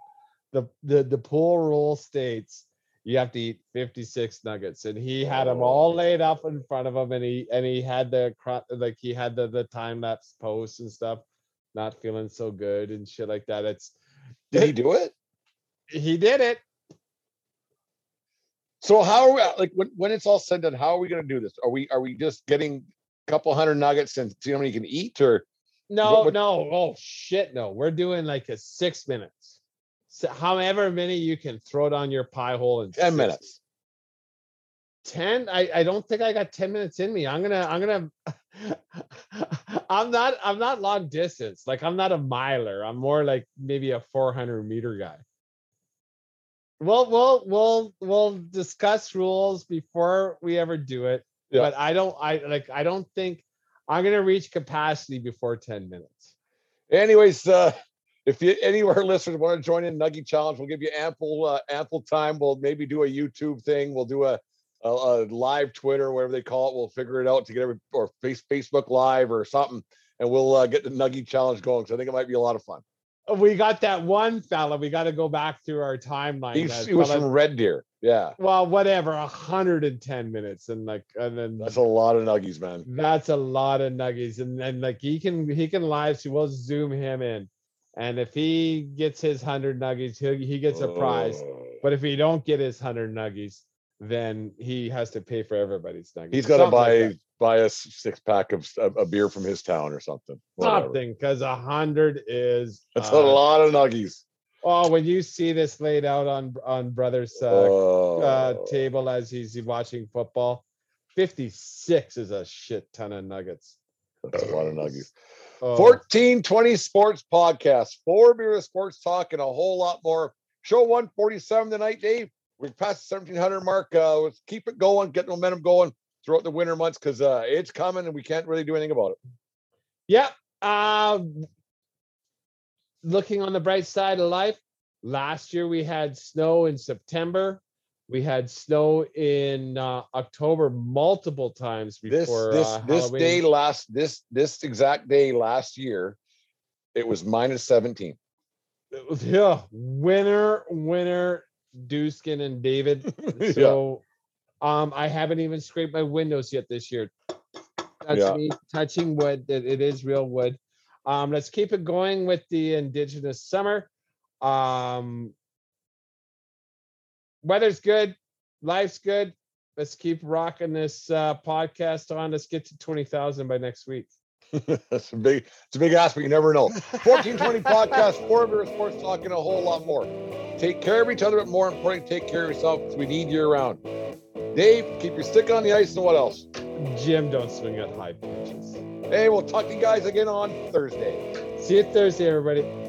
the the the pool rule states you have to eat 56 nuggets, and he had them all laid up in front of him, and he and he had the like he had the the time lapse posts and stuff, not feeling so good and shit like that. It's Did he do it? He did it. So how are we like when, when it's all said and done, how are we gonna do this? Are we are we just getting a couple hundred nuggets and see how many you can eat or No, what- no, oh shit, no. We're doing like a six minutes. So however many you can throw down your pie hole in 10 minutes? 10 I, I don't think i got 10 minutes in me i'm gonna i'm gonna <laughs> i'm not i'm not long distance like i'm not a miler i'm more like maybe a 400 meter guy we'll we'll we'll we'll discuss rules before we ever do it Yeah. but i don't i like i don't think i'm gonna reach capacity before 10 minutes Anyways, uh if you any of our listeners want to join in Nuggy Challenge, we'll give you ample uh, ample time. We'll maybe do a YouTube thing. We'll do a, a, a live Twitter, whatever they call it. We'll figure it out to get every or face Facebook Live or something, and we'll uh, get the Nuggy Challenge going. So I think it might be a lot of fun. We got that one fella we got to go back through our timeline that he was fella- from Red Deer. Yeah, well whatever 110 minutes and like and then that's a lot of nuggies, man. That's a lot of nuggies, and and like he can he can live. So we'll zoom him in, and if he gets his hundred nuggies, he he gets a prize. Oh. But if he don't get his hundred nuggies, then he has to pay for everybody's nuggies. He's got to buy like buy a six pack of a, beer from his town or something. Whatever. something because a hundred is That's uh, a lot of nuggies. Oh, when you see this laid out on on brother's uh, Oh. uh, table as he's watching football, fifty six is a shit ton of nuggets. That's a lot of nuggies. Oh. 1420 Sports Podcast, four beer of sports talk, and a whole lot more. Show 147 tonight, Dave. We're past the 1700 mark. Uh, let's keep it going, get momentum going throughout the winter months because uh, it's coming and we can't really do anything about it. Yep. Uh, looking on the bright side of life, last year we had snow in September. We had snow in uh, October multiple times This before this uh, this day last this this exact day last year, it was minus 17. It was- yeah, winner, winner, Duskin and David. <laughs> Yeah. So um I haven't even scraped my windows yet this year. That's Yeah. me touching wood. That it is real wood. Um, let's keep it going with the indigenous summer. Um weather's good, life's good. Let's keep rocking this uh podcast on. Let's get to 20,000 by next week. <laughs> That's a big, it's a big ask, but you never know. 1420 podcast, four beer sports talking a whole lot more. Take care of each other, but more importantly, take care of yourself because we need you around. Dave, keep your stick on the ice, and what else? Jim, don't swing at high pitches. Hey, we'll talk to you guys again on Thursday. See you Thursday, everybody.